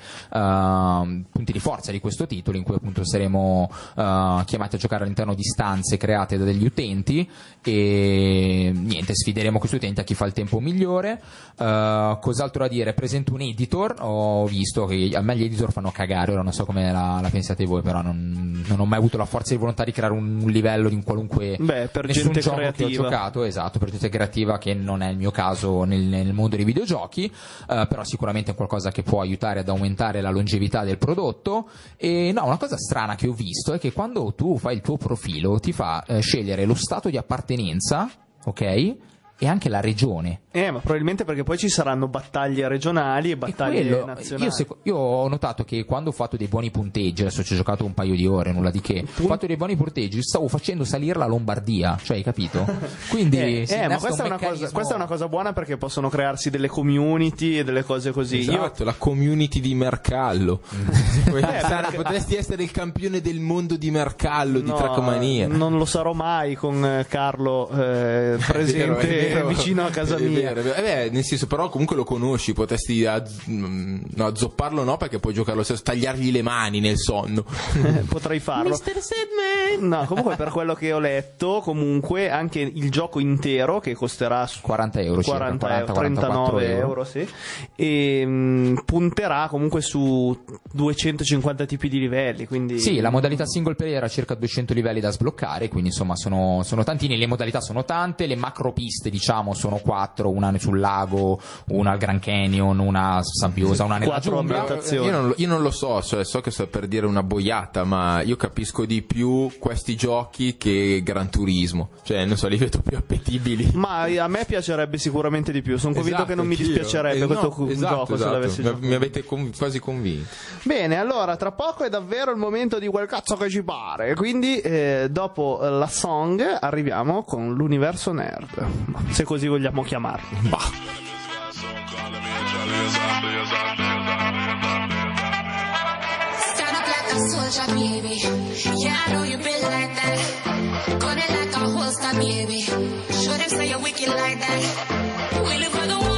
punti di forza di questo titolo, in cui appunto saremo eh, chiamati a giocare all'interno di stanze create da degli utenti e niente, sfideremo questi utenti a chi fa il tempo migliore. Eh, cos'altro da dire? Presento un editor, ho visto che a me gli editor fanno cagare, ora non so come la, la pensate voi, però non, non ho mai avuto la forza di volontà di creare un, un livello di un qualunque Beh, per nessun gente gioco che ho creativa. giocato, esatto, per gente creativa che non è il mio caso nel, nel mondo dei videogiochi, eh, però sicuramente è qualcosa che può aiutare ad aumentare la longevità del prodotto. E no, una cosa strana che ho visto è che quando tu fai il tuo profilo ti fa eh, scegliere lo stato di appartenenza, ok? E anche la regione. Eh, ma probabilmente perché poi ci saranno battaglie regionali e E battaglie quello, nazionali. io, seco- io ho notato che quando ho fatto dei buoni punteggi, adesso ci ho giocato un paio di ore, nulla di che, ho fatto dei buoni punteggi, stavo facendo salire la Lombardia, cioè hai capito? [LAUGHS] Quindi Eh, eh, ma questa è, cosa, questa è una cosa buona perché possono crearsi delle community e delle cose così. Io- Esatto, la community di Mercallo. [LAUGHS] Eh, perché- Potresti essere il campione del mondo di Mercallo, di No, Trackmania. Non lo sarò mai con eh, Carlo eh, [LAUGHS] presente È vicino a casa È mia. vero, è vero. Eh beh, nel senso, però comunque lo conosci, potresti azz- mm, no, azzopparlo no, perché puoi giocarlo stesso, tagliargli le mani nel sonno. Potrei farlo. No, comunque per quello che ho letto, comunque anche il gioco intero che costerà su 40 euro circa, 40 40, euro, 39 44 euro, sì. E mh, punterà comunque su 250 tipi di livelli, quindi Sì, la modalità single player ha circa 200 livelli da sbloccare, quindi insomma sono, sono tantini, le modalità sono tante, le macro piste diciamo sono quattro, una sul lago, una al Grand Canyon, una sabbiosa, una nella Quattro giungla. ambientazioni. Io non, lo, io non lo so, cioè, so che sto per dire una boiata, ma io capisco di più questi giochi che Gran Turismo. Cioè, non so, li vedo più appetibili. Ma a me piacerebbe sicuramente di più. Sono convinto Esatto, che non mi dispiacerebbe Eh, questo no, esatto, gioco se esatto. l'avessi Mi- giocato. Mi avete con- quasi convinto. Bene, allora tra poco è davvero il momento di quel cazzo che ci pare. Quindi, eh, dopo la song, arriviamo con l'universo nerd. Se così vogliamo like a soldier, baby. Yeah, I know you been like that. Gun like a holster, baby. Show them say you're wicked like that. We live where the war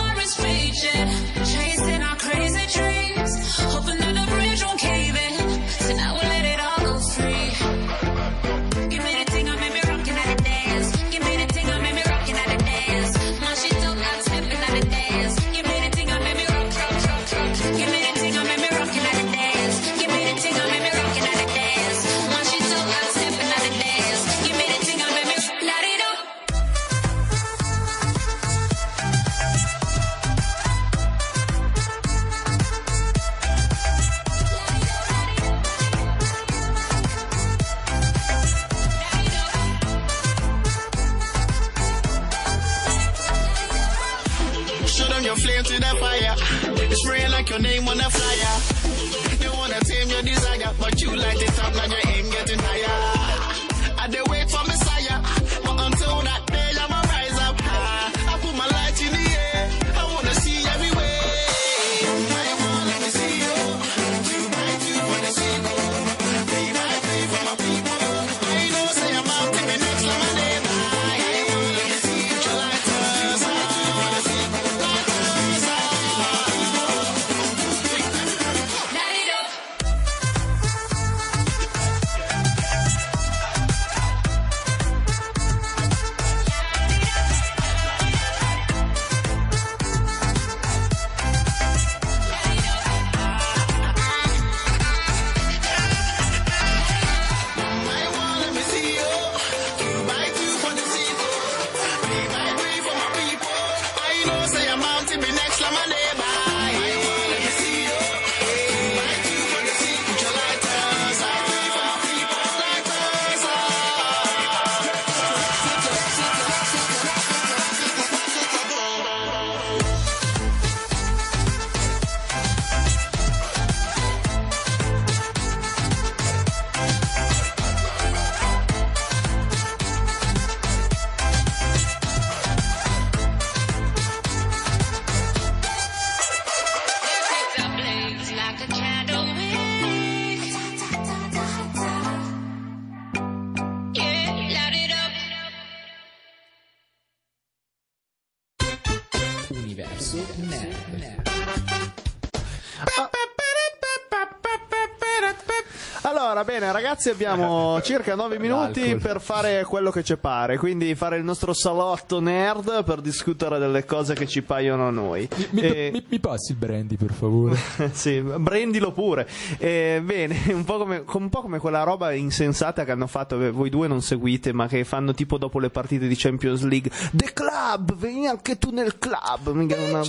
ragazzi, abbiamo [LAUGHS] circa 9 minuti per fare quello che ci pare. Quindi fare il nostro salotto nerd per discutere delle cose che ci paiono a noi. Mi, E- mi- mi passi il brandy, per favore? [LAUGHS] sì, brandilo pure. Eh, bene, [LAUGHS] un po, come, un po' come quella roba insensata che hanno fatto, che voi due non seguite, ma che fanno tipo dopo le partite di Champions League. The Club, vieni anche tu nel club. Una,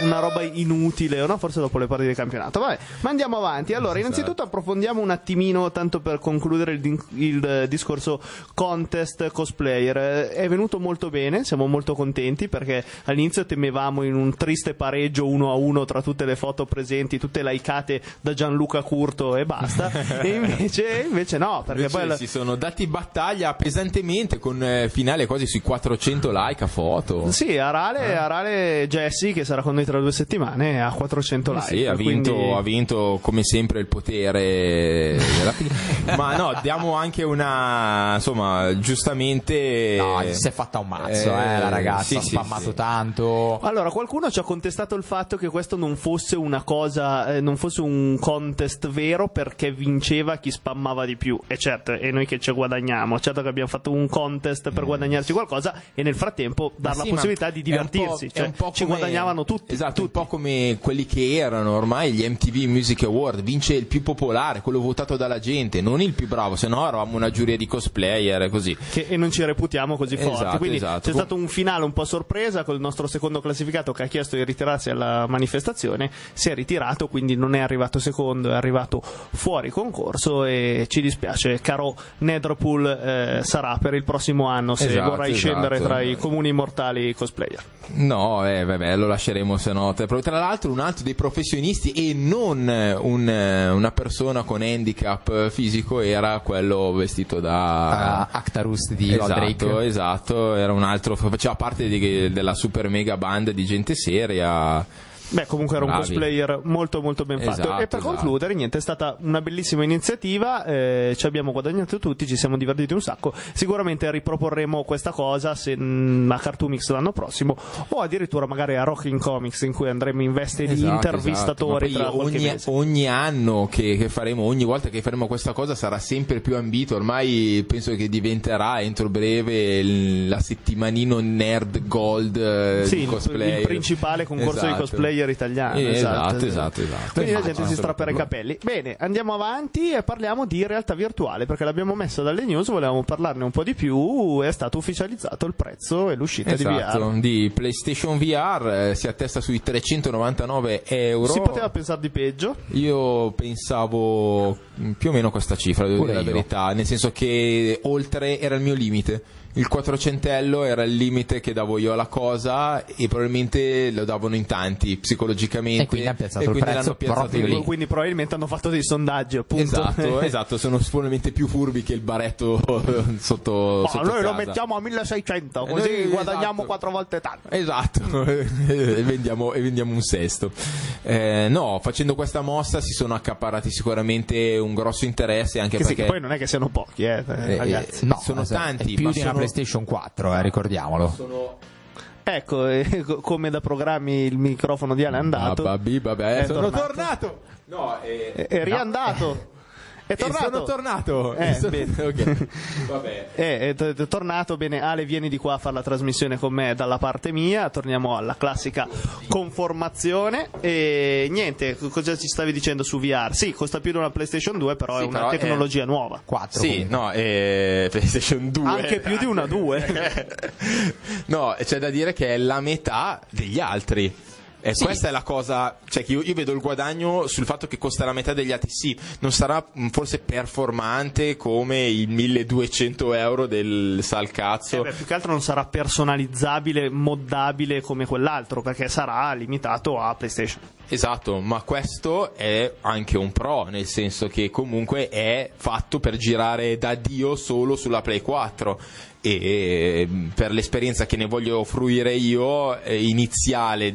una roba inutile, no? Forse dopo le partite di campionato. Vabbè, ma andiamo avanti. Allora, innanzitutto approfondiamo un attimino, tanto per concludere il, il, eh, discorso contest cosplayer. Eh, È venuto molto bene, siamo molto contenti perché all'inizio temevamo in un triste pareggio uno a uno tra tutte le foto presenti, tutte likeate da Gianluca Curto e basta. [LAUGHS] e invece, invece no, perché Invece poi si sono dati battaglia pesantemente con eh, finale quasi sui 400 like a foto. Sì, Arale, Arale Jesse, che sarà con noi tra due settimane, ha 400 Eh like. sì, ha vinto, quindi- ha vinto come sempre il potere della [LAUGHS] ma no diamo anche una insomma giustamente No, si è fatta un mazzo, eh, la ragazza, sì, ha sì, spammato sì. tanto. Allora, qualcuno ci ha contestato il fatto che questo non fosse una cosa, eh, non fosse un contest vero perché vinceva chi spammava di più. E certo, e noi che ci guadagniamo. Certo che abbiamo fatto un contest per guadagnarci qualcosa e nel frattempo dar Mm. La possibilità di è divertirsi. è Cioè, un po' ci guadagnavano tutti. Esatto, un po' come quelli che erano ormai gli MTV Music Award, vince il più popolare, quello votato dalla gente, non il più bravo, se no eravamo una giuria di cosplayer e così. Che- e non ci reputiamo così forti. Esatto, Quindi esatto. c'è stato un finale un po' sorpresa con il nostro secondo classificato che ha chiesto di ritirarsi alla manifestazione. Si è ritirato, quindi non è arrivato secondo, è arrivato fuori concorso. E ci dispiace, caro Netherpool, eh, sarà per il prossimo anno se Esatto, vorrai esatto. scendere tra i comuni mortali cosplayer. No, eh, vabbè, lo lasceremo se no. Tra l'altro un altro dei professionisti e non un, eh, una persona con handicap eh, fisico era quello vestito da... Ah, Actarus di esatto, Goldrake. esatto, era un altro, faceva parte di- della super mega band di gente seria. Beh, comunque era un Bravi. cosplayer molto molto ben fatto. Esatto, e per esatto. concludere, niente, è stata una bellissima iniziativa, eh, ci abbiamo guadagnato tutti, ci siamo divertiti un sacco. Sicuramente riproporremo questa cosa se, mm, a Cartoomix l'anno prossimo o addirittura magari a Rocking Comics in cui andremo in veste di Esatto, intervistatori esatto. Qualche ogni, ogni anno che, che faremo, ogni volta che faremo questa cosa sarà sempre più ambito. Ormai penso che diventerà entro breve la settimanino nerd gold eh, Sì, di il, cosplayer. il principale concorso Esatto. di cosplayer italiano. Eh, esatto, esatto, esatto, esatto. Quindi la gente si strapperà i capelli. Bene, andiamo avanti e parliamo di realtà virtuale perché l'abbiamo messo dalle news, volevamo parlarne un po' di più. È stato ufficializzato il prezzo e l'uscita di VR. Esatto, di PlayStation VR eh, si attesta sui 399 euro. Si poteva pensare di peggio. Io pensavo mm, più o meno questa cifra, devo dire la verità, nel senso che oltre era il mio limite. Il 400 era il limite che davo io alla cosa e probabilmente lo davano in tanti psicologicamente E quindi hanno piazzato e il quindi prezzo l'hanno piazzato proprio lì. Quindi probabilmente hanno fatto dei sondaggi, appunto. Esatto, [LAUGHS] esatto, sono probabilmente più furbi che il baretto [LAUGHS] sotto, Ma sotto noi lo casa. mettiamo a 1600, Eh, così noi- guadagniamo esatto. quattro volte tanto. Esatto, [LAUGHS] e, vendiamo, e vendiamo un sesto. Eh, no, facendo questa mossa si sono accaparrati sicuramente un grosso interesse anche Che sì, perché che poi non è che siano pochi, eh, eh, ragazzi. No, sono esatto, tanti, più ma di sono- PlayStation 4, eh, ricordiamolo. sono Ecco, eh, [LAUGHS] co- come da programmi il microfono di Ale è andato. Bababì, vabbè, È sono tornato. tornato. No, eh, È, è riandato. [LAUGHS] È eh, tornato. sono tornato. Eh, Sono- bene. ok. [LAUGHS] Vabbè. Eh, è, t- è tornato bene. Ale, vieni di qua a fare la trasmissione con me dalla parte mia. Torniamo alla classica conformazione. E niente, co- cosa ci stavi dicendo su VR? Sì, costa più di una PlayStation 2, però Sì, è una però è- tecnologia nuova. 4 Sì, no, eh, PlayStation 2. Anche più di una 2. [LAUGHS] no, c'è da dire che è la metà degli altri. E questa è la cosa, cioè che io, io vedo il guadagno sul fatto che costa la metà degli. Sì, non sarà mh, forse performante come il 1200 euro del Eh salcazzo. beh, più che altro non sarà personalizzabile, moddabile come quell'altro, perché sarà limitato a PlayStation. Esatto, ma questo è anche un pro, nel senso che comunque è fatto per girare da Dio solo sulla Play 4 e eh, per l'esperienza che ne voglio fruire io eh, iniziale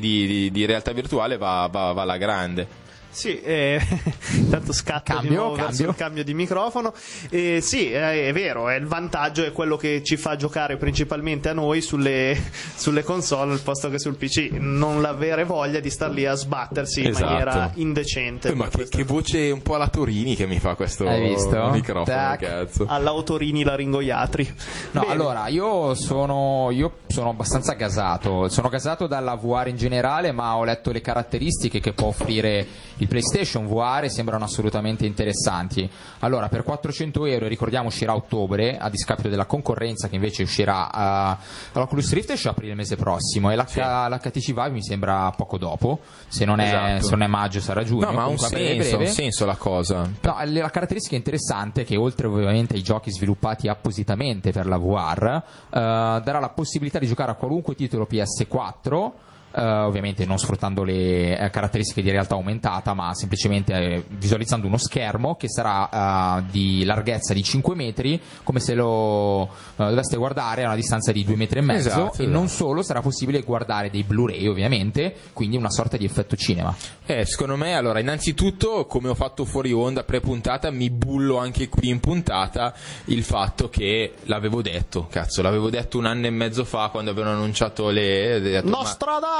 di, di- di realtà virtuale va, va- va alla grande. Sì, eh, [LAUGHS] intanto scatto di Cambio, nuovo verso cambio. il cambio di microfono. Eh, sì, eh, è vero, è il vantaggio è quello che ci fa giocare principalmente a noi sulle, [LAUGHS] sulle console al posto che sul PC. Non l'avere voglia di star lì a sbattersi Esatto. in maniera indecente. Eh, ma che, che voce un po' alla Torini che mi fa questo Hai visto? microfono, Tac. cazzo. All'autorini laringoiatri. No, Bene. allora io sono, io sono abbastanza gasato. Sono gasato dalla VR in generale, ma ho letto le caratteristiche che può offrire il PlayStation VR sembrano assolutamente interessanti. Allora, per 400 euro, ricordiamo, uscirà a ottobre, a discapito della concorrenza che invece uscirà a l'Oculus Rift esce aprile il mese prossimo e l'H- l'HTC Vive mi sembra poco dopo. Se non è, Esatto. se non è maggio sarà giugno. No, ma ha un un senso la cosa. No, la caratteristica interessante è che oltre ovviamente ai giochi sviluppati appositamente per la VR, eh, darà la possibilità di giocare a qualunque titolo PS4. Eh, ovviamente non sfruttando le eh, caratteristiche di realtà aumentata, ma semplicemente eh, visualizzando uno schermo che sarà eh, di larghezza di 5 metri, come se lo eh, doveste guardare a una distanza di 2 metri e mezzo. Esatto, e non esatto. solo sarà possibile guardare dei Blu-ray, ovviamente, quindi una sorta di effetto cinema. Eh, secondo me, allora, innanzitutto, come ho fatto fuori onda pre-puntata, mi bullo anche qui in puntata il fatto che l'avevo detto, cazzo, l'avevo detto un anno e mezzo fa quando avevano annunciato le... ho detto, ma-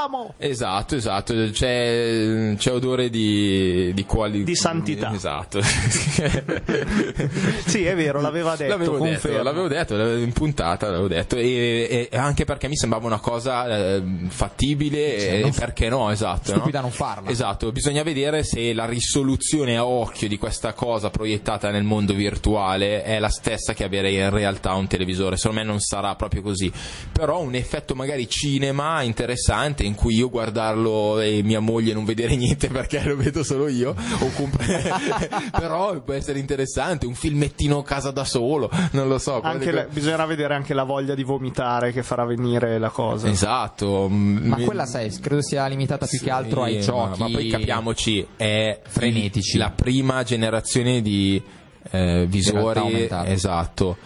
Nostradamo! Esatto, esatto, c'è, c'è odore di, di quali... Di santità. Esatto. Sì, è vero, l'aveva detto. L'avevo detto, confermo. l'avevo detto, l'avevo- in puntata l'avevo detto, e, e anche perché mi sembrava una cosa eh, fattibile, e non- perché no, esatto. stupida no? non farla. Esatto, bisogna vedere se la risoluzione a occhio di questa cosa proiettata nel mondo virtuale è la stessa che avere in realtà un televisore, secondo me non sarà proprio così, però un effetto magari cinema interessante in in cui io guardarlo e mia moglie non vedere niente perché lo vedo solo io, o comp- [LAUGHS] però può essere interessante, un filmettino a casa da solo, non lo so. Anche la- bisognerà vedere anche la voglia di vomitare che farà venire la cosa. Esatto. mm, Ma mi- quella, sai, credo sia limitata più che altro ai Sì, giochi. Ma, ma poi capiamoci, è frenetici. la prima generazione di eh, visori. Esatto.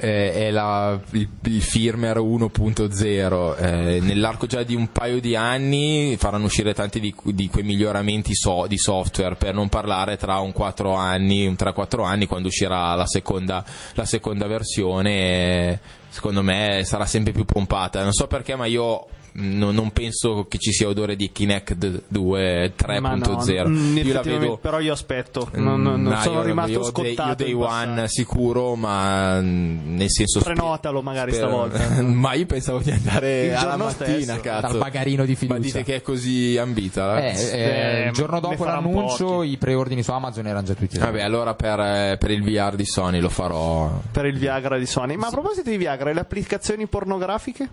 Eh, è la- il, il firmware 1.0 eh, nell'arco già di un paio di anni faranno uscire tanti di, di quei miglioramenti so- di software per non parlare tra un 4 anni un 3-4 anni quando uscirà la seconda, la seconda versione eh, secondo me sarà sempre più pompata. Non so perché ma io no- non penso che ci sia odore di Kinect 2 Ma no, 3.0 mm, io la effettivamente, vedo però io aspetto, non, non- non No, sono io- rimasto io day- scottato. Io day one sicuro, ma mm, nel senso. Prenotalo magari spero- stavolta. [LAUGHS] ma io pensavo di andare Il alla mattina, stesso, cazzo. dal bagarino di fiducia. Ma dite che è così ambita? Eh, eh, Eh, il giorno dopo l'annuncio pochi. i preordini su Amazon erano già tutti Vabbè, allora per, eh, per il VR di Sony lo farò. per il Viagra di Sony. Ma a proposito di Viagra, e le applicazioni pornografiche?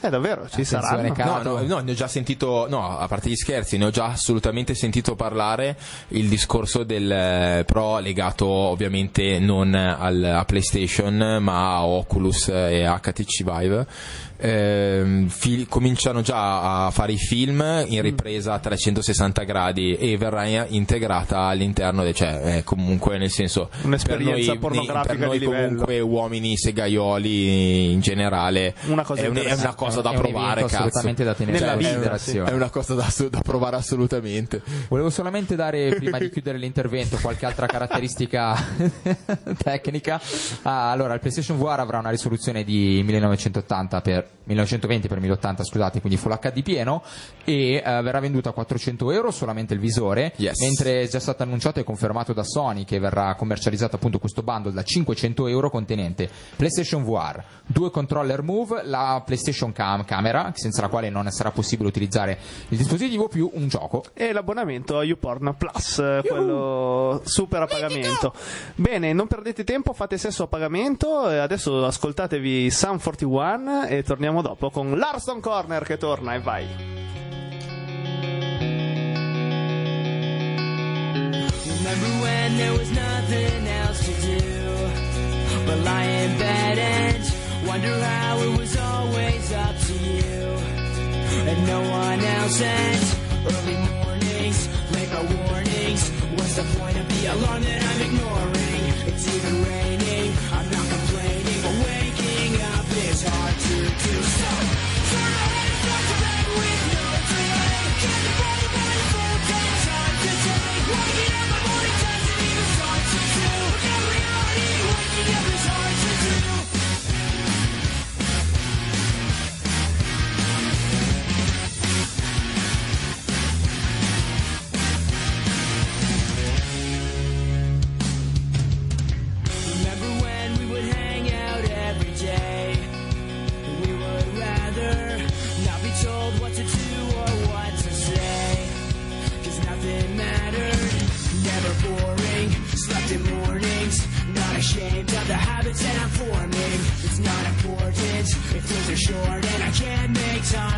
Eh, davvero, ci cara. No, no, no, ne ho già sentito, no, a parte gli scherzi, ne ho già assolutamente sentito parlare il discorso del eh, Pro legato ovviamente non al, a PlayStation ma a Oculus e HTC Vive. Ehm, fi- cominciano già a fare i film in ripresa a 360 gradi e verrà in- integrata all'interno, de- cioè è comunque nel senso Un'esperienza per noi, pornografica per noi di livello. comunque uomini segaioli in generale Una cosa è, un- è una interessante. cosa da È un provare cazzo. assolutamente da tenere Nella in vita, considerazione. È una cosa da, da provare assolutamente. Volevo solamente dare, prima di chiudere l'intervento, qualche altra caratteristica [LAUGHS] tecnica. Ah, allora, il PlayStation VR avrà una risoluzione di 1980 per 1920 per 1080, scusate, quindi Full HD pieno e eh, verrà venduto a 400 euro solamente il visore, Yes. mentre è già stato annunciato e confermato da Sony che verrà commercializzato appunto questo bundle da 500 euro contenente PlayStation VR, due controller Move, la PlayStation Cam camera, senza la quale non sarà possibile utilizzare il dispositivo, più un gioco. E l'abbonamento a YouPorn Plus, eh, quello super a pagamento. Bene, non perdete tempo, fate sesso a pagamento. e Adesso ascoltatevi Sun 41 e torniamo dopo con Larston Corner che torna e vai. Remember when there was nothing else to do but lie in bed and wonder how it was always up to you and no one else and early mornings, late night warnings. What's the point of the alarm that I'm ignoring? It's even raining, I'm not complaining, but waking up is hard to do. Ashamed of the habits that I'm forming. It's not important if things are short and I can't make time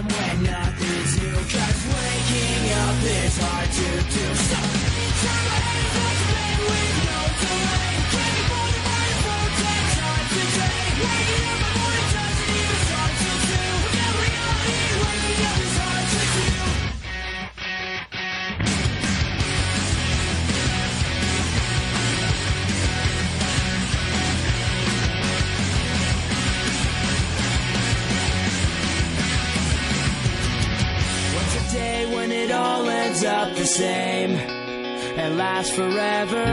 and lasts forever?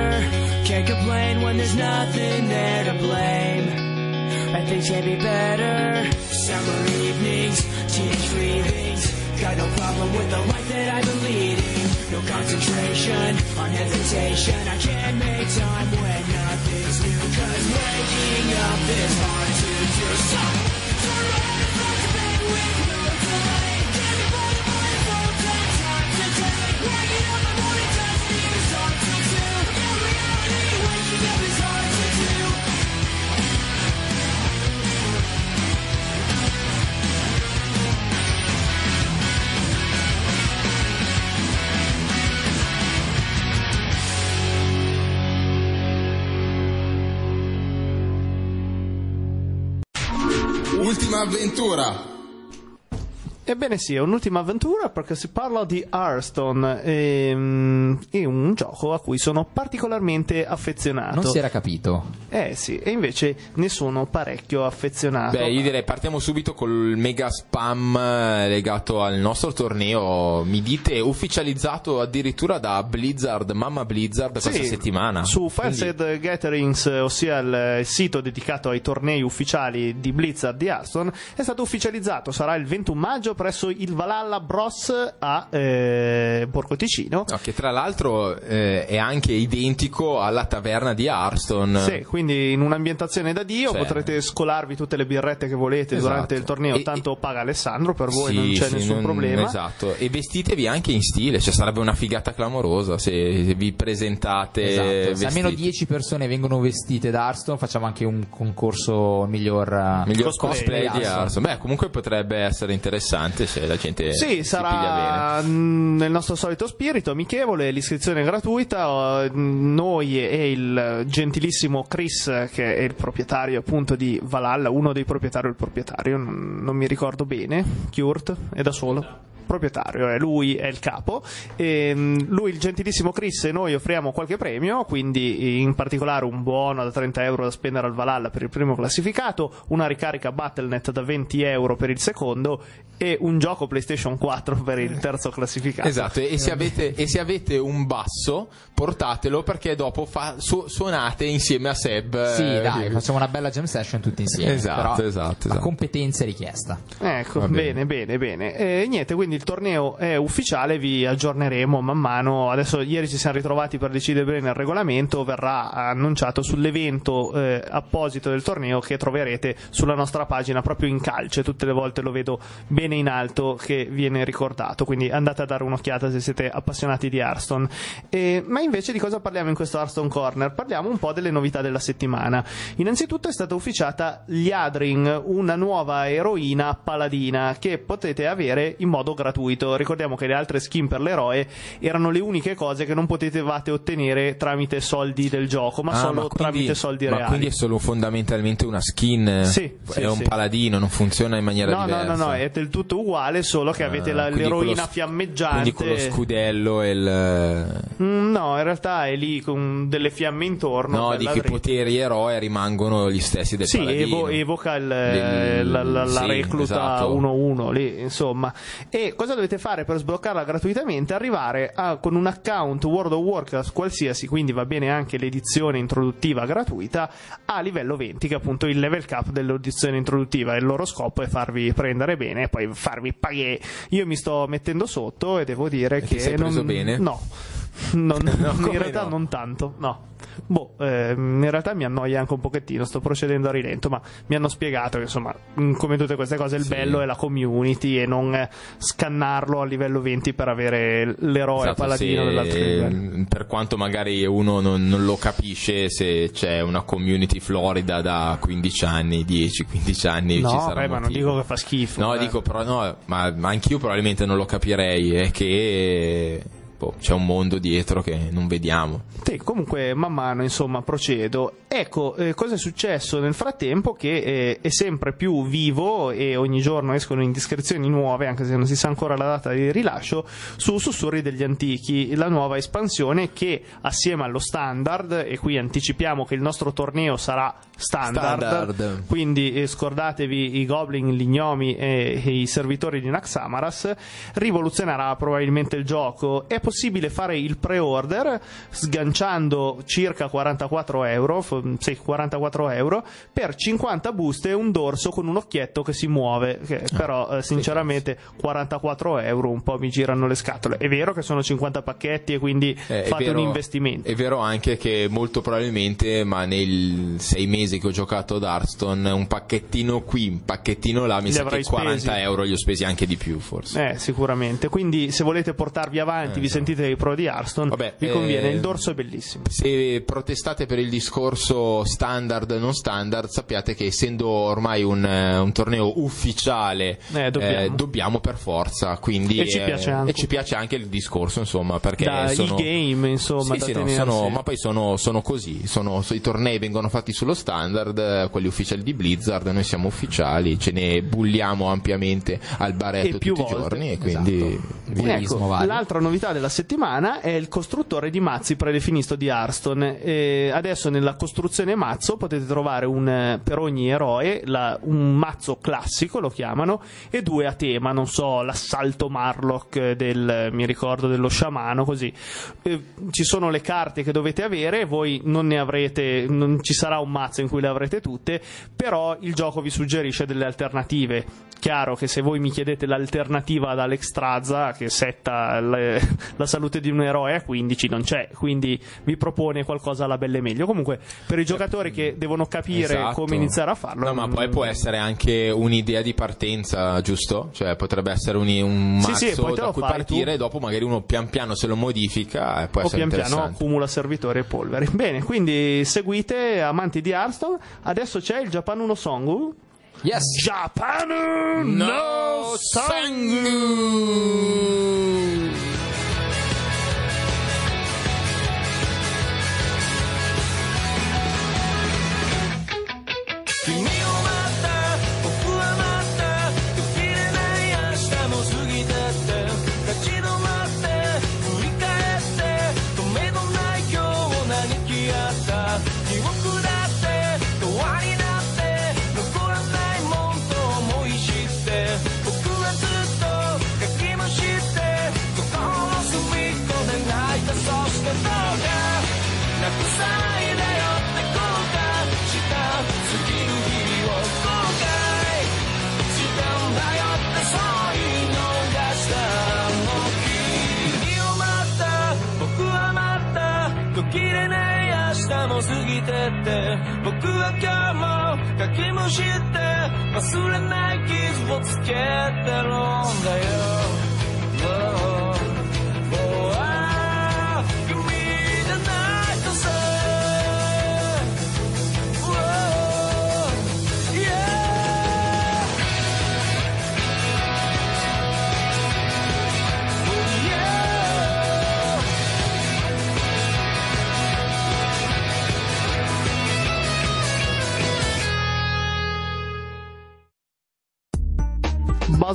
Can't complain when there's nothing there to blame. And things can be better. Summer evenings, teenage cravings. Got no problem with the life that I've been leading. No concentration on hesitation. I can't make time when nothing's new. Cause waking up is hard to do. So, and fuck the bed with no delay. Ultima avventura. Ebbene sì, è un'ultima avventura perché si parla di Hearthstone, ehm, è un gioco a cui sono particolarmente affezionato. Non si era capito. Eh sì, e invece ne sono parecchio affezionato. Beh, io direi partiamo subito col mega spam eh, legato al nostro torneo. Mi dite ufficializzato addirittura da Blizzard, mamma Blizzard Sì, questa settimana. Su Quindi- Fansed Gatherings, ossia il, il sito dedicato ai tornei ufficiali di Blizzard di Hearthstone, è stato ufficializzato. Sarà il 21 maggio presso il Valhalla Bros a eh, Borgo Ticino. No, che tra l'altro eh, è anche identico alla taverna di Hearthstone. Sì, quindi in un'ambientazione da Dio Cioè- potrete scolarvi tutte le birrette che volete Esatto. durante il torneo, E- tanto paga Alessandro, per voi Sì, non c'è sì, nessun non- problema. Esatto, e vestitevi anche in stile, cioè sarebbe una figata clamorosa se vi presentate Esatto. Se almeno 10 persone vengono vestite da Hearthstone, facciamo anche un concorso miglior, eh, Miglior Cosplay cosplay, di Hearthstone. Hearthstone. Beh, comunque potrebbe essere interessante se la gente Sì, sarà mh, nel nostro solito spirito, amichevole, l'iscrizione è gratuita. eh, Noi e il gentilissimo Chris, che è il proprietario appunto di Valhalla, uno dei proprietari o il proprietario, non, non mi ricordo bene, Kurt, è da solo. Proprietario, è lui è il capo. E, mh, lui, il gentilissimo Chris, e noi offriamo qualche premio, quindi in particolare un buono da 30 euro da spendere al Valhalla per il primo classificato, una ricarica Battle.net da 20 euro per il secondo e un gioco PlayStation 4 per il terzo classificato. Esatto, e se, avete, e se avete un basso, portatelo perché dopo fa- su- suonate insieme a Seb. Sì, eh, dai, che- facciamo una bella jam session tutti insieme. Esatto, però esatto, La esatto. competenza è richiesta. Ecco, bene, bene. bene, bene. E niente, quindi il torneo è ufficiale, vi aggiorneremo man mano. Adesso ieri ci siamo ritrovati per decidere bene il regolamento, verrà annunciato sull'evento eh, apposito del torneo che troverete sulla nostra pagina proprio in calce. Tutte le volte lo vedo bene in alto che viene ricordato, quindi andate a dare un'occhiata se siete appassionati di Hearthstone. E- ma invece di cosa parliamo in questo Hearthstone Corner? Parliamo un po' delle novità della settimana. Innanzitutto è stata ufficiata Liadring, una nuova eroina paladina che potete avere in modo gratuito. Ricordiamo che le altre skin per l'eroe erano le uniche cose che non potevate ottenere tramite soldi del gioco, ma Ah, solo ma quindi- tramite soldi ma reali. quindi è solo fondamentalmente una skin. Sì, è sì, un sì. paladino, non funziona in maniera No, no, diversa. no, no, è del tutto uguale, solo che avete Ah, la- con lo l'eroina s- fiammeggiante. Quindi con lo scudello e il. Mm, No, in realtà è lì con delle fiamme intorno. No, di che dritta. poteri eroe rimangono gli stessi del Sì, paladino. evo- evoca il- Del- la, la- la sì, recluta esatto. 1-1 lì, insomma. E cosa dovete fare per sbloccarla gratuitamente? Arrivare a- con un account World of Warcraft qualsiasi, quindi va bene anche l'edizione introduttiva gratuita, a livello 20, che è appunto il level cap dell'edizione introduttiva. Il loro scopo è farvi prendere bene e poi farvi pagare. Io mi sto mettendo sotto e devo dire E ti che. sei preso non- bene? No. [LAUGHS] Non- No, in realtà no? non tanto, no. Boh, ehm, in realtà mi annoia anche un pochettino, sto procedendo a rilento, ma mi hanno spiegato che insomma, come tutte queste cose, il Sì. bello è la community e non eh, scannarlo a livello 20 per avere l'eroe Esatto, paladino dell'altro livello. per quanto magari uno non, non lo capisce se c'è una community florida da 15 anni 10-15 anni ci No, sarà beh, ma non dico che fa schifo. no eh. dico però no ma, ma anch'io probabilmente non lo capirei è che boh, c'è un mondo dietro che non vediamo Sì, comunque man mano insomma procedo. Ecco, eh, cosa è successo nel frattempo? Che eh, è sempre più vivo e ogni giorno escono indiscrezioni nuove, anche se non si sa ancora la data di rilascio, su Sussurri degli Antichi, la nuova espansione che assieme allo standard, e qui anticipiamo che il nostro torneo sarà standard, Standard. quindi eh, scordatevi i goblin, gli gnomi e, e i servitori di Naxamaras, rivoluzionerà probabilmente il gioco. È possibile fare il pre-order sganciando circa 44 euro, sì, 44 euro per 50 buste e un dorso con un occhietto che si muove. Che però, eh, sinceramente, 44 euro un po' mi girano le scatole. È vero che sono 50 pacchetti e quindi Eh, fate vero- un investimento. È vero anche che molto probabilmente, ma nei sei mesi che ho giocato ad Hearthstone, un pacchettino qui, un pacchettino là, mi Li sa che avrai 40 spesi. euro li ho spesi anche di più forse. Eh, sicuramente. Quindi, se volete portarvi avanti, vi esatto. Sentite i pro di Hearthstone, Vabbè, vi conviene, eh, il dorso è bellissimo. Se protestate per il discorso standard non standard, sappiate che essendo ormai un, eh, un torneo ufficiale, Eh, dobbiamo. dobbiamo per forza. Quindi, E ci eh, piace anche. e ci piace anche il discorso, insomma, perché Da sono, e-game, insomma, Sì, da sì, no, sono- ma poi sono, sono così. Sono, so- I tornei vengono fatti sullo standard, eh, quelli ufficiali di Blizzard, noi siamo ufficiali, ce ne bulliamo ampiamente al baretto E tutti i volte. giorni. E quindi Esatto. Ecco, vario. l'altra novità della settimana è il costruttore di mazzi predefinito di Hearthstone. E adesso nella costruzione mazzo potete trovare un, eh, per ogni eroe la- un mazzo classico, lo chiamano, e due a tema, non so, l'assalto Marlock del, mi ricordo, dello sciamano, così. Eh, ci sono le carte che dovete avere, voi non ne avrete, non ci sarà un mazzo in cui le avrete tutte, però il gioco vi suggerisce delle alternative. Chiaro che se voi mi chiedete l'alternativa ad Alex Strazza, che setta le- la salute di un eroe a 15, non c'è, quindi vi propone qualcosa alla belle meglio. Comunque, per i giocatori che devono capire Esatto. come iniziare a farlo, No, ma mm, poi può essere anche un'idea di partenza, giusto? Cioè potrebbe essere un, un Sì, mazzo sì, te da cui partire tu. dopo magari uno pian piano se lo modifica e può o essere pian piano accumula servitori e polveri. [LAUGHS] Bene, quindi seguite amanti di Hearthstone. Adesso c'è il Japan Uno Songu. Yes. Japan no Songu. 君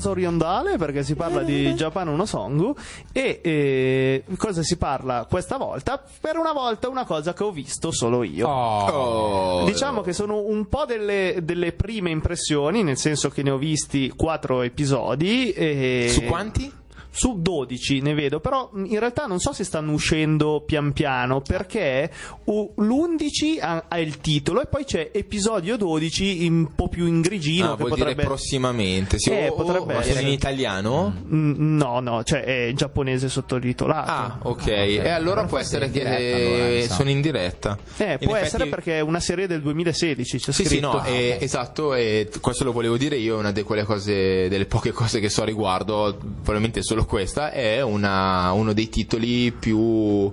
Buzz orientale perché si parla di Japan Uno Songu e eh, cosa si parla questa volta? Per una volta una cosa che ho visto solo io. Oh. Diciamo che sono un po' delle, delle prime impressioni, nel senso che ne ho visti quattro episodi. E... Su quanti? Su 12 ne vedo, però in realtà non so se stanno uscendo pian piano perché uh, l'11 ha, ha il titolo e poi c'è episodio 12 un po' più in grigino Ah, che vuol potrebbe dire prossimamente. Sì, Eh, oh, potrebbe sono essere. in italiano? Mm, No, no, cioè è giapponese sottotitolato. Ah, ok. E allora può essere che diretta, allora, sono in diretta. Eh, In può effetti- essere perché è una serie del 2016, c'è Sì, sì, scritto. no, eh, esatto, e questo lo volevo dire io, una di quelle cose, delle poche cose che so a riguardo, probabilmente solo questa, è una- uno dei titoli più,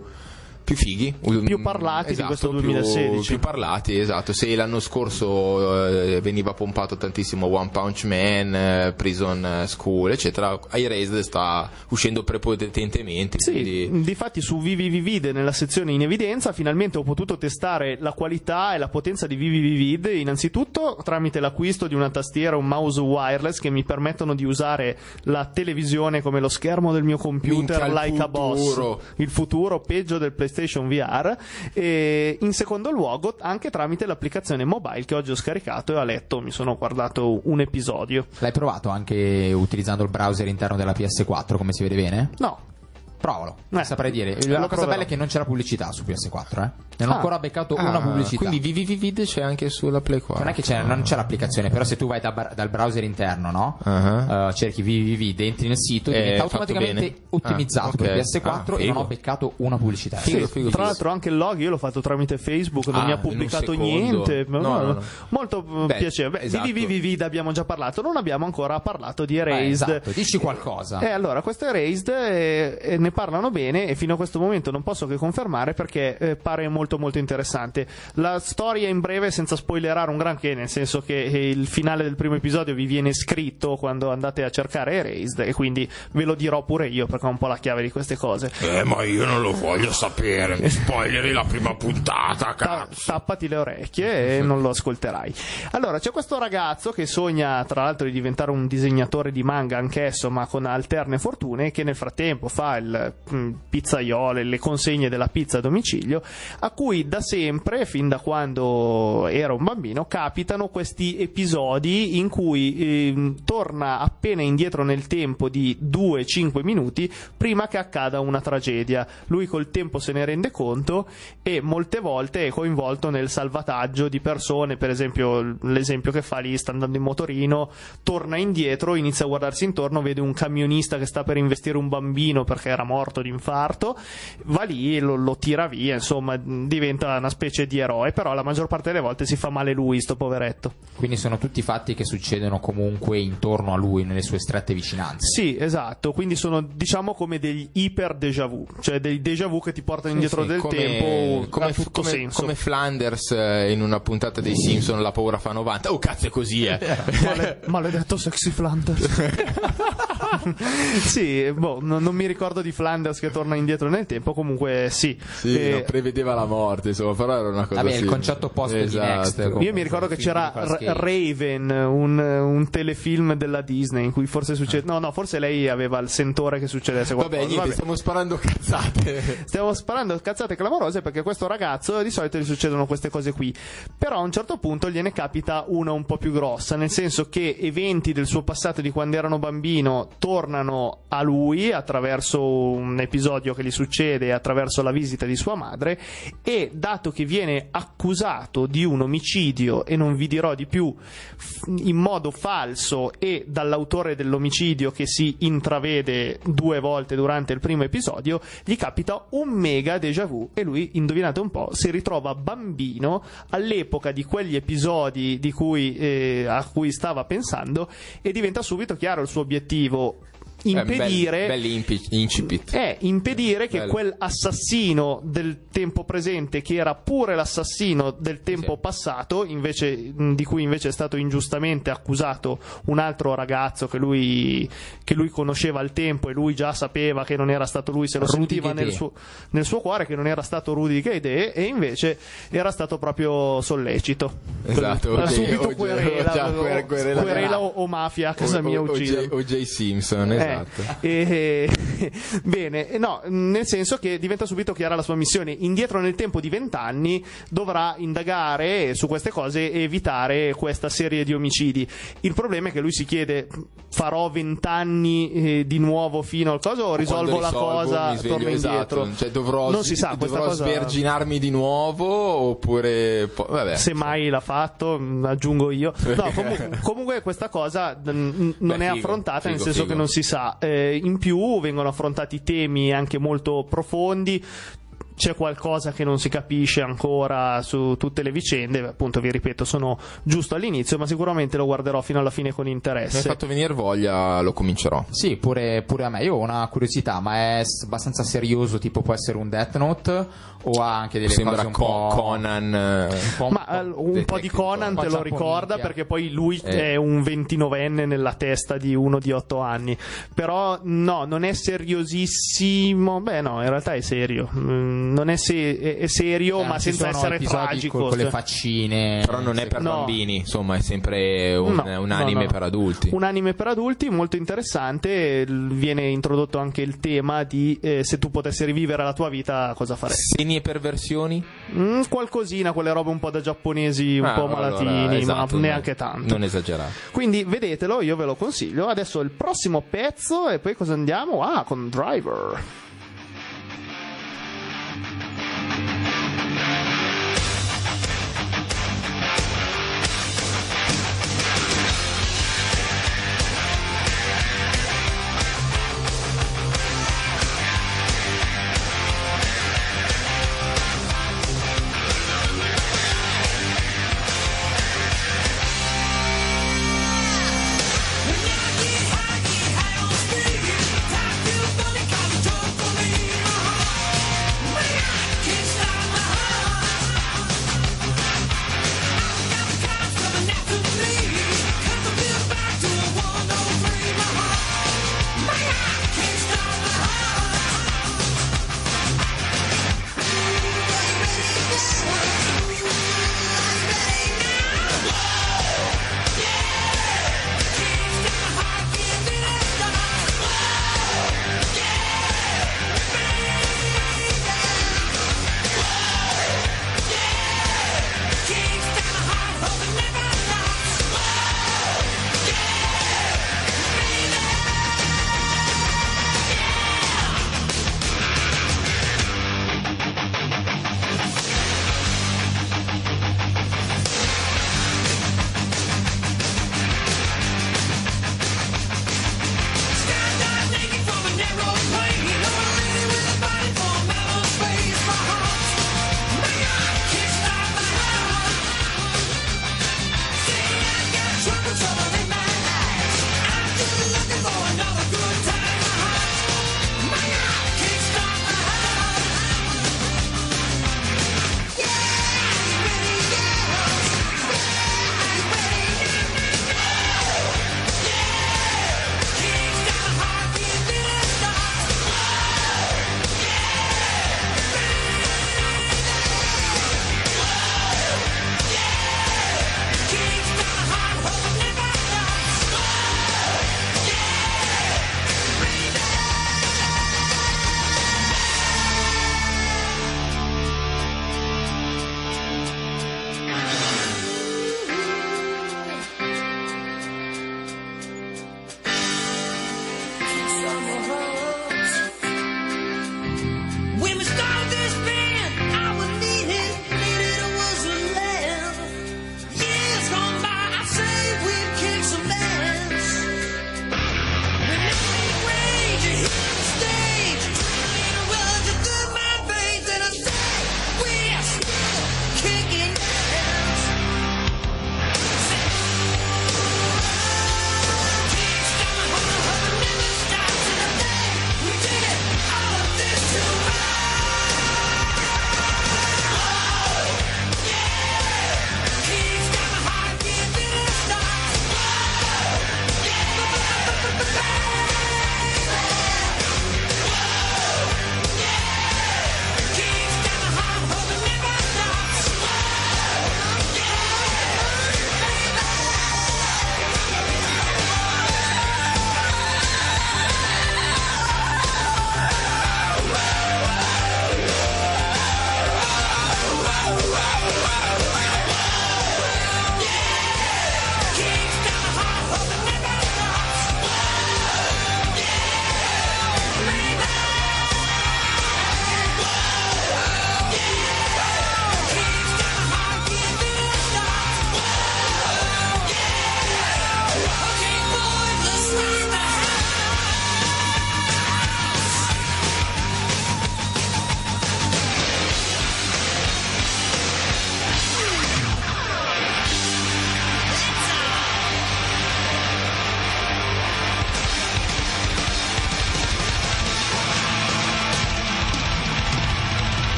più fighi. Più parlati di Esatto, questo più- 2016. Più, parlati, esatto. Se l'anno scorso eh, veniva pompato tantissimo One Punch Man, eh, Prison School, eccetera, iRaised sta uscendo prepotentemente. Sì, quindi- difatti su VVVVid nella sezione in evidenza finalmente ho potuto testare la qualità e la potenza di VVVVid innanzitutto tramite l'acquisto di una tastiera e un mouse wireless che mi permettono di usare la televisione come lo schermo del mio computer Minchia, like a boss futuro. il futuro peggio del PlayStation VR e in secondo luogo anche tramite l'applicazione mobile che oggi ho scaricato e a letto mi sono guardato un episodio L'hai provato anche utilizzando il browser interno della PS4, come si vede bene? no Provalo, Eh, non saprei dire. lo La cosa proverò. bella è che non c'era pubblicità su PS4, eh. Non ho Ah. ancora beccato Ah, una pubblicità. Quindi VVVid c'è anche sulla Play 4. non è che c'è, non c'è l'applicazione, però se tu vai da bar- dal browser interno, no? Ah. Eh, cerchi www, entri nel sito, Eh, diventa automaticamente bene. ottimizzato Ah, per ok. PS4 Ah, e non ho figo. beccato una pubblicità. Figo, Sì, figo, tra figo. l'altro anche il log io l'ho fatto tramite Facebook, non Ah, mi ha pubblicato niente. No, no, no. Molto eh, Beh, piacere. Beh, esatto. VVVVid abbiamo già parlato, non abbiamo ancora parlato di Erased. esatto, dici qualcosa. Eh, allora, questo Erased eh, ne parlano bene e fino a questo momento non posso che confermare perché eh, pare molto molto interessante. La storia in breve senza spoilerare un granché, nel senso che eh, il finale del primo episodio vi viene scritto quando andate a cercare Erased e quindi ve lo dirò pure io perché ho un po' la chiave di queste cose. Eh, ma io non lo voglio sapere. Mi spoileri la prima puntata, Ta- tappati le orecchie e non lo ascolterai. Allora, c'è questo ragazzo che sogna, tra l'altro, di diventare un disegnatore di manga anch'esso, ma con alterne fortune, che nel frattempo fa il mm, pizzaiolo e le consegne della pizza a domicilio, a cui da sempre, fin da quando era un bambino, capitano questi episodi in cui ehm, torna appena indietro nel tempo di 2-5 minuti prima che accada una tragedia. Lui col tempo se ne rende conto e molte volte è coinvolto nel salvataggio di persone, per esempio l'esempio che fa lì sta andando in motorino, torna indietro, inizia a guardarsi intorno, vede un camionista che sta per investire un bambino perché era morto di infarto, va lì lo, lo tira via, insomma diventa una specie di eroe, però la maggior parte delle volte si fa male lui, sto poveretto. Quindi sono tutti fatti che succedono comunque intorno a lui, nelle sue strette vicinanze. Sì, esatto, quindi sono diciamo come degli iper déjà vu, cioè dei déjà vu che ti portano indietro Sì, del come, tempo come, come- senso. come Flanders eh, in una puntata dei Simpson la paura fa 90 oh cazzo è così eh Male- maledetto sexy Flanders. [LAUGHS] [LAUGHS] sì, boh, no- non mi ricordo di Flanders che torna indietro nel tempo, comunque sì. sì, Eh, no, prevedeva la morte insomma però era una cosa Vabbè, il sì. concetto di Esatto. Next, io comunque, mi ricordo che il c'era di. Raven, un, un telefilm della Disney in cui forse succede. No, no, forse lei aveva il sentore che succedesse qualcosa. vabbè niente stiamo sparando cazzate [LAUGHS] Stiamo sparando cazzate clamorose perché a questo ragazzo di solito gli succedono queste cose qui. Però a un certo punto gliene capita una un po' più grossa, nel senso che eventi del suo passato di quando erano bambino tornano a lui attraverso un episodio che gli succede attraverso la visita di sua madre e dato che viene accusato di un omicidio e non vi dirò di più in modo falso e dall'autore dell'omicidio che si intravede due volte durante il primo episodio, gli capita un mega déjà vu e lui, indovinate un po', si ritrova bambino all'epoca di quegli episodi di cui, eh, a cui stava pensando e diventa subito chiaro il suo obiettivo impedire Eh, belli, belli è impedire che Bello. quell'assassino del tempo presente, che era pure l'assassino del tempo Sì. passato, invece, di cui invece è stato ingiustamente accusato un altro ragazzo che lui, che lui conosceva al tempo e lui già sapeva che non era stato lui, se lo Rudy sentiva nel suo, nel suo cuore che non era stato Rudy Guedé e invece era stato proprio sollecito. Esatto, Era ok, subito o- querela, o- [LAUGHS] già, o- quer- querela- querela o, o mafia a casa O- mia o- o-. O.J. Simpson Eh, esatto e- [LAUGHS] bene, eh, no, nel senso che diventa subito chiara la sua missione. Indietro nel tempo di vent'anni dovrà indagare su queste cose e evitare questa serie di omicidi. Il problema è che lui si chiede: farò vent'anni eh, di nuovo fino al coso o risolvo la cosa, sveglio, torno indietro? esatto. Cioè, dovrò, non si sa, dovrò cosa. sverginarmi di nuovo oppure vabbè Se mai l'ha fatto, mh, aggiungo io. No, [LAUGHS] comunque, comunque questa cosa mh, non Beh, è figo, affrontata, nel figo, senso figo. che non si sa. Eh, in più vengono affrontati temi anche molto profondi. C'è qualcosa che non si capisce ancora su tutte le vicende, appunto vi ripeto, sono giusto all'inizio, ma sicuramente lo guarderò fino alla fine con mi hai interesse. fatto venire voglia lo comincerò Sì, pure, pure a me. Io ho una curiosità, ma è abbastanza serioso, tipo può essere un Death Note o ha anche delle sembra cose un po'... Conan eh, un po'- Ma eh, un po' di Conan te lo ricorda perché poi lui Eh. è un 29enne nella testa di uno di 8 anni. Però no, non è seriosissimo. Beh, no, in realtà è serio. Mm, Non è, se- è- serio, Eh, ma senza essere tragico. Con, con le cioè. faccine. però non è per No. bambini insomma è sempre un, No, un anime no. per adulti Un anime per adulti molto interessante. Viene introdotto anche il tema di eh, se tu potessi rivivere la tua vita, cosa faresti? segni e perversioni Mm, qualcosina, quelle robe un po' da giapponesi, un Ah, po' allora, malatini, esatto, ma no, neanche tanto. non esagerare Quindi vedetelo, io ve lo consiglio. Adesso il prossimo pezzo e poi cosa andiamo? Ah, con Driver.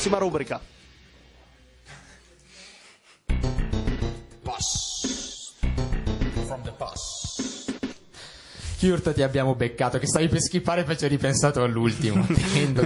La prossima Kurt ti abbiamo beccato che stavi per skippare e ci ho ripensato all'ultimo. [LAUGHS]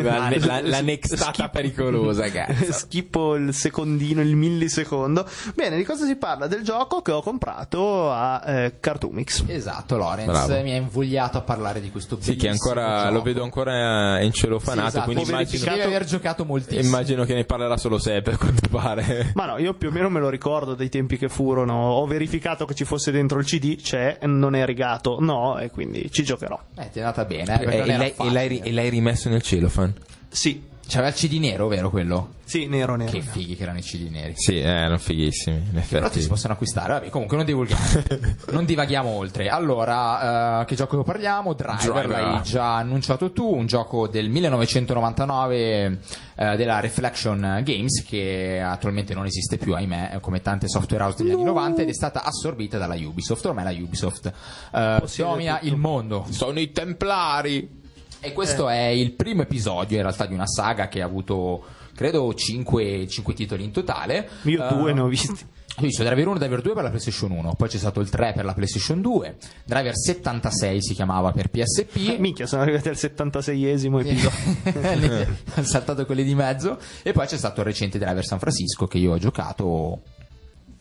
La, la, la nextata pericolosa, cazzo. [LAUGHS] Schippo il secondino, il millisecondo. Bene, di cosa si parla? Del gioco che ho comprato a eh, Cartoomix. Esatto, Lorenz Bravo. mi ha invogliato a parlare di questo Sì, che ancora gioco. lo vedo ancora in celofanato, Sì, esatto. quindi Ho immagino, verificato- Devi aver giocato moltissimo. immagino che ne parlerà solo Sepp, a quanto pare. Ma no, io più o meno me lo ricordo dei tempi che furono. Ho verificato che ci fosse dentro il CD, c'è, non è rigato, no, e quindi ci giocherò. Eh, ti è andata bene. eh, perché E, l'hai, e l'hai e l'hai rimesso nel celofan? Sì, C'aveva il CD nero, vero quello? sì, nero, nero. Che fighi che erano i CD neri. Sì, eh, erano fighissimi, in Però ti effetti. si possono acquistare. Vabbè, comunque non divulghiamo. [LAUGHS] non divaghiamo oltre. Allora, eh, che gioco parliamo? Driver, Driver. l'hai già annunciato tu, un gioco del 1999 eh, della Reflection Games che attualmente non esiste più, ahimè, come tante software house degli anni 90 ed è stata assorbita dalla Ubisoft. Ormai la Ubisoft eh, domina il mondo. Sono i Templari! E questo è il primo episodio in realtà di una saga che ha avuto, credo, 5, titoli in totale. Io Eh, due ne ho visti. [CLEARS THROAT] ho visto Driver 1 e Driver 2 per la PlayStation 1, poi c'è stato il 3 per la PlayStation 2, Driver 76 si chiamava per PSP. [LAUGHS] Minchia, sono arrivati al 76esimo episodio. [LAUGHS] Ho [LAUGHS] saltato quelli di mezzo e poi c'è stato il recente Driver San Francisco che io ho giocato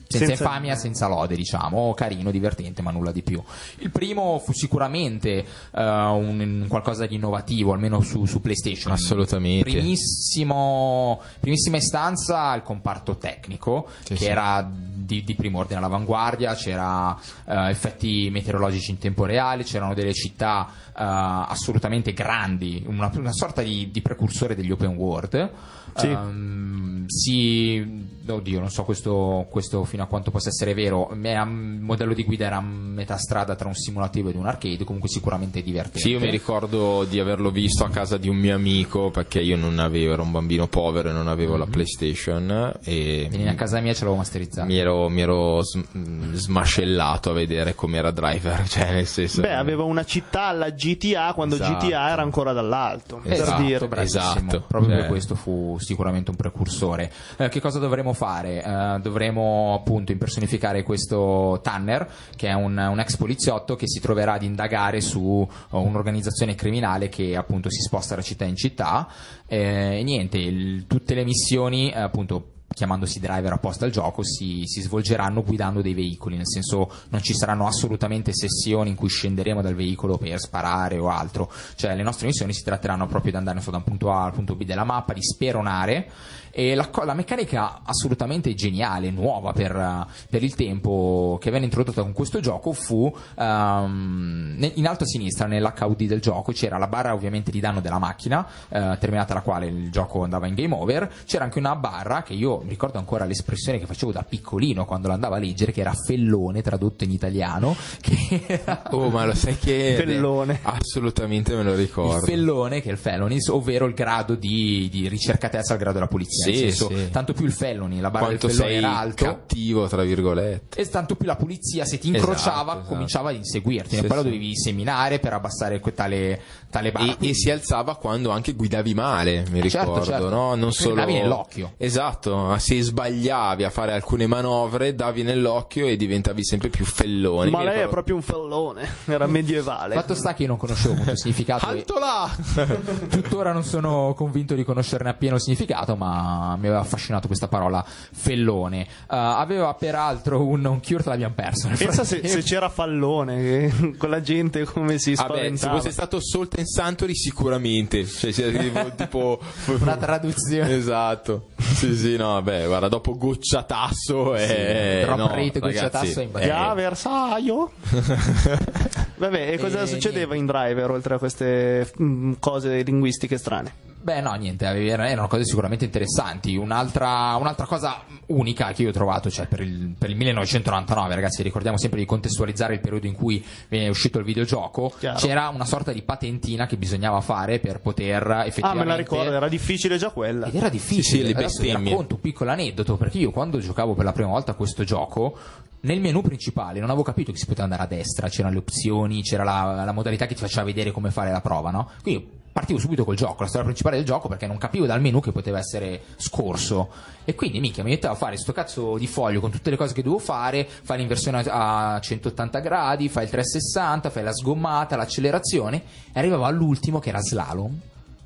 senza, Senza- infamia, senza lode, diciamo, carino, divertente, ma nulla di più. Il primo fu sicuramente eh, un, un qualcosa di innovativo, almeno su, su PlayStation. Assolutamente. Primissimo, primissima istanza il comparto tecnico, Sì, che sì. era di, di primo ordine all'avanguardia, c'era eh, effetti meteorologici in tempo reale, c'erano delle città eh, assolutamente grandi, una, una sorta di, di precursore degli open world. Sì. Ehm, si, oddio, non so questo, questo fino a quanto possa essere vero. Il modello di guida era a metà strada tra un simulativo ed un arcade, comunque sicuramente divertente. Sì, io mi ricordo di averlo visto a casa di un mio amico perché io non avevo, ero un bambino povero e non avevo la PlayStation e Vieni a casa mia ce l'avevo masterizzato. mi ero, mi ero sm- smascellato a vedere com'era Driver, [LAUGHS] cioè nel senso... Beh, aveva una città alla GTA quando Esatto. GTA era ancora dall'alto. Esatto, per dire. Esatto. Proprio Cioè- per questo fu sicuramente un precursore. Eh, che cosa dovremo fare? Eh, dovremo appunto impersonificare questo Tanner, che è un, un ex poliziotto che si troverà ad indagare su eh, un'organizzazione criminale che appunto si sposta da città in città. Eh, e niente, il- tutte le missioni appunto chiamandosi driver apposta al gioco, si, si svolgeranno guidando dei veicoli, nel senso non ci saranno assolutamente sessioni in cui scenderemo dal veicolo per sparare o altro, cioè le nostre missioni si tratteranno proprio di andare so, da un punto A al punto B della mappa, di speronare e la, la meccanica assolutamente geniale, nuova per, per il tempo che venne introdotta con questo gioco fu ne- in alto a sinistra nell'HUD del gioco c'era la barra ovviamente di danno della macchina, eh, terminata la quale il gioco andava in game over, c'era anche una barra che io ricordo ancora l'espressione che facevo da piccolino quando l'andavo a leggere, che era fellone tradotto in italiano, [LAUGHS] era Oh, ma lo sai che... [LAUGHS] Fellone. Assolutamente me lo il ricordo. fellone che è il felonies, ovvero il grado di, di ricercatezza al grado della polizia. Sì, senso, sì. tanto più il felony, la barra Quanto del fellone sei era alto. cattivo, tra virgolette. E tanto più la polizia, se ti incrociava, Esatto, esatto. cominciava ad inseguirti. Sì, e poi lo dovevi seminare per abbassare tale. E, e si alzava quando anche guidavi male, mi Certo, ricordo, certo. no? Non solo... davi nell'occhio. Esatto, se sbagliavi a fare alcune manovre, davi nell'occhio e diventavi sempre più fellone. Ma Mi lei è ricordo- proprio un fellone, [LAUGHS] era medievale. Fatto sta che io non conoscevo molto il significato. e Alto là! [LAUGHS] tuttora non sono convinto di conoscerne appieno il significato, ma mi aveva affascinato questa parola fellone. Eh, aveva peraltro un, un cure, l'abbiamo perso. Pensa se, se c'era Fallone, che- [LAUGHS] con la gente come si Vabbè, se spaventava. fosse stato Salt and Santori sicuramente, cioè sia tipo, [LAUGHS] tipo Una traduzione. Esatto. Sì, sì, no, vabbè, guarda, dopo gocciatasso e drop no, rate, ragazzi, gocciatasso è. Già, Versailles. [LAUGHS] Vabbè, e cosa E succedeva in driver oltre a queste mm, cose linguistiche strane? Beh, no, niente, era- erano cose sicuramente interessanti. Un'altra, un'altra cosa unica che io ho trovato, cioè per il, per il 1999, ragazzi, ricordiamo sempre di contestualizzare il periodo in cui è uscito il videogioco. Chiaro. C'era una sorta di patentina che bisognava fare per poter Ah, effettivamente. me la ricordo, era difficile già quella. Ed era difficile. Sì, sì, vi racconto un piccolo aneddoto perché io quando giocavo per la prima volta a questo gioco nel menu principale non avevo capito che si poteva andare a destra, c'erano le opzioni, c'era la, la modalità che ti faceva vedere come fare la prova, no? Quindi partivo subito col gioco, la storia principale del gioco, perché non capivo dal menu che poteva essere scorso. E quindi, minchia, mi mettevo a fare sto cazzo di foglio con tutte le cose che dovevo fare, fai l'inversione a a 180 gradi, fai il 360, fai la sgommata, l'accelerazione, e arrivavo all'ultimo che era slalom.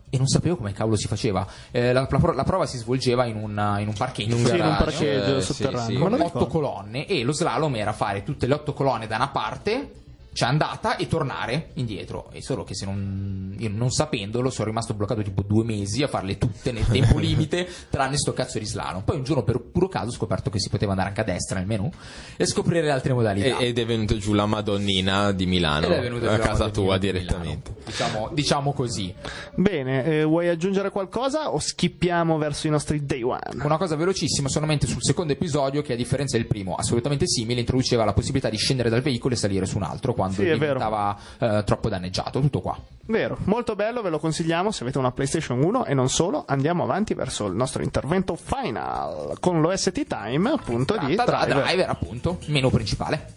E non sapevo come cavolo si faceva. Eh, la, la la prova si svolgeva in un, in un parcheggio. In un Sì, in un parcheggio eh, sì, sotterraneo. sì. Me con otto colonne e lo slalom era fare tutte le otto colonne da una parte cioè andata e tornare indietro. E solo che se non io non sapendolo sono rimasto bloccato tipo due mesi a farle tutte nel tempo [LAUGHS] limite tranne sto cazzo di slalom. Poi un giorno per puro caso ho scoperto che si poteva andare anche a destra nel menu e scoprire le altre modalità. E- ed è venuto giù la Madonnina di Milano Ed è venuta a casa Madonnina tua di direttamente. diciamo, diciamo così. Bene, eh, vuoi aggiungere qualcosa o schippiamo verso i nostri day one? Una cosa velocissima, solamente sul secondo episodio, che a differenza del primo, assolutamente simile, introduceva la possibilità di scendere dal veicolo e salire su un altro quando Sì, è vero. diventava eh, troppo danneggiato. Tutto qua. Vero, molto bello, ve lo consigliamo se avete una PlayStation 1 e non solo. Andiamo avanti verso il nostro intervento final con l'OST Time, appunto di Tratta Driver. driver, appunto, menu principale.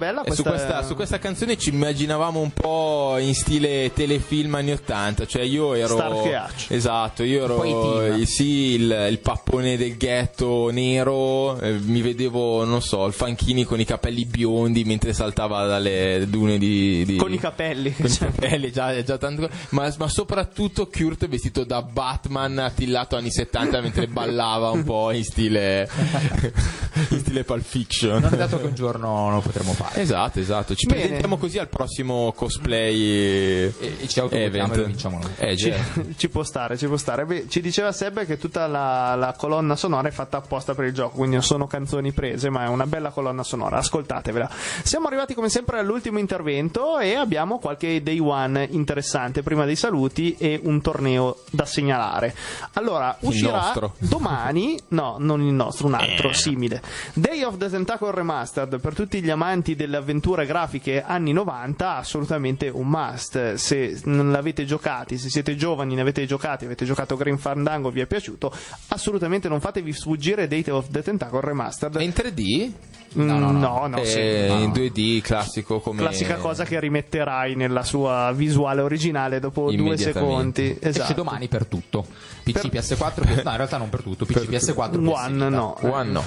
Bella E su, questa, questa, su questa canzone ci immaginavamo un po' in stile telefilm anni 80, cioè io ero Hutch. Esatto, io i ero sì, il, il pappone del ghetto nero, eh, mi vedevo, non so, il Fanchini con i capelli biondi mentre saltava dalle dune di, di- con i capelli. con i cioè, capelli, già, già tanto. Ma, ma soprattutto Kurt vestito da Batman attillato anni 70 mentre ballava un po' in stile, [LAUGHS] in stile Pulp Fiction. Non è dato che un giorno lo potremo fare. Esatto, esatto. Ci Bene. presentiamo così al prossimo cosplay E, e ci event. e vinciamo noi. Eh, ci, [LAUGHS] ci può stare, ci può stare. Beh, ci diceva Seb che tutta la, la colonna sonora è fatta apposta per il gioco, quindi non sono canzoni prese, ma è una bella colonna sonora. Ascoltatevela. Siamo arrivati come sempre all'ultimo intervento e abbiamo qualche day one interessante prima dei saluti e un torneo da segnalare. Allora, uscirà [LAUGHS] domani, no, non il nostro, un altro simile. Day of the Tentacle Remastered per tutti gli amanti delle avventure grafiche anni 90, assolutamente un must. Se non l'avete giocati, se siete giovani, ne avete giocati, avete giocato Green Fandango, vi è piaciuto, assolutamente non fatevi sfuggire Day of the Tentacle Remastered. È in 3D? Mm, no, no. no, no, Eh, sì. in 2D classico come Classica cosa che rimetterai nella sua visuale originale dopo due secondi. Esatto. Esce domani per tutto. PC, PS4, PS... no in realtà non per tutto, PC, PS4, PS One Vita. no. One no.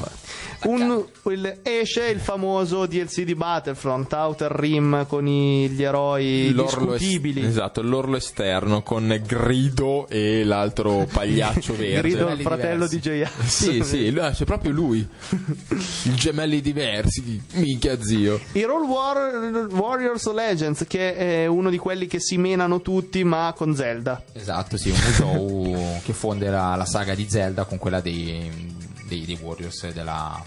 Un- il- esce il famoso DLC di Battlefront Outer Rim con i- gli eroi L'orlo es- discutibili. esatto, l'orlo esterno con Grido e l'altro pagliaccio [LAUGHS] verde. Grido il fratello diversi. di J.R. Sì, sì, lui- c'è proprio lui. [LAUGHS] I gemelli diversi, minchia zio. I Roll War- Warriors Legends, che è uno di quelli che si menano tutti, ma con Zelda. Esatto, sì, un musou che fonde la, la saga di Zelda con quella dei, dei, dei Warriors della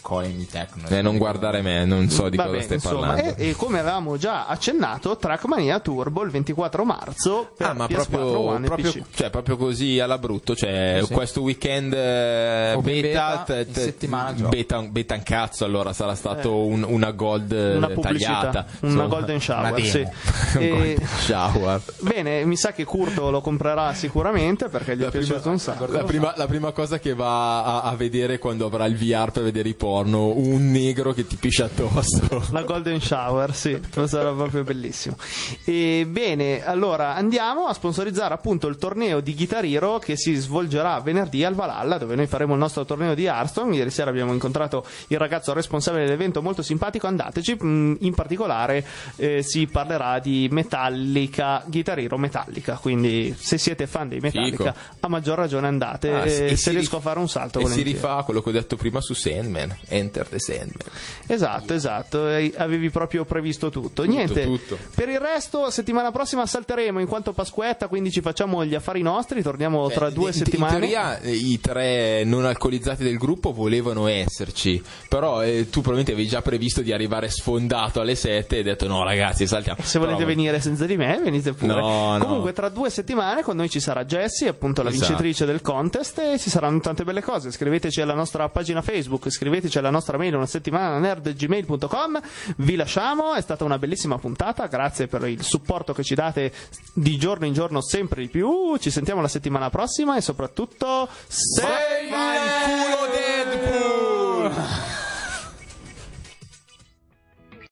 Koei Tecno. Eh, non guardare me, non so di Vabbè, cosa stai insomma, parlando. E, e come avevamo già accennato, Trackmania Turbo il 24 marzo per Ah, ma PS4 proprio, One proprio, PC. cioè, proprio così alla brutto. Cioè, Sì. questo weekend eh, beta, beta, settimana gioco. beta, beta un cazzo. Allora sarà stato un- una gold eh, Una tagliata. una insomma. golden shower. Una sì. [LAUGHS] Un E- golden shower. Bene, mi sa che Curto lo comprerà sicuramente perché gli è La piaciuto prima, un sacco. la prima- la prima cosa che va a, a vedere quando avrà il VR per vedere i intorno, un negro che ti piscia addosso. [LAUGHS] La Golden Shower, sì, sarà proprio bellissimo. E bene, allora andiamo a sponsorizzare appunto il torneo di Guitar Hero che si svolgerà venerdì al Valhalla, dove noi faremo il nostro torneo di Hearthstone. Ieri sera abbiamo incontrato il ragazzo responsabile dell'evento, molto simpatico. Andateci, mm, in particolare eh, si parlerà di Metallica, Guitar Hero Metallica. Quindi, se siete fan dei Metallica, Fico. a maggior ragione andate. Ah, sì, e se si riesco rif- a fare un salto, E si volentieri. rifà a quello che ho detto prima su Sandman, Enter the Sandman. Esatto, esatto, avevi proprio previsto tutto. Niente, tutto. per il resto settimana prossima salteremo in quanto Pasquetta, quindi ci facciamo gli affari nostri, torniamo tra Eh, due in- settimane. In teoria eh, i tre non alcolizzati del gruppo volevano esserci, però eh, tu probabilmente avevi già previsto di arrivare sfondato alle 7 e hai detto no ragazzi saltiamo. Se volete Però- venire senza di me, venite pure. No, no. Comunque, tra due settimane con noi ci sarà Jessie, appunto la Esatto. vincitrice del contest, e ci saranno tante belle cose. Scriveteci alla nostra pagina Facebook, scriveteci c'è la nostra mail una settimana nerd.gmail.com. Vi lasciamo, è stata una bellissima puntata, grazie per il supporto che ci date di giorno in giorno sempre di più. Ci sentiamo la settimana prossima e soprattutto sei, sei il culo Deadpool!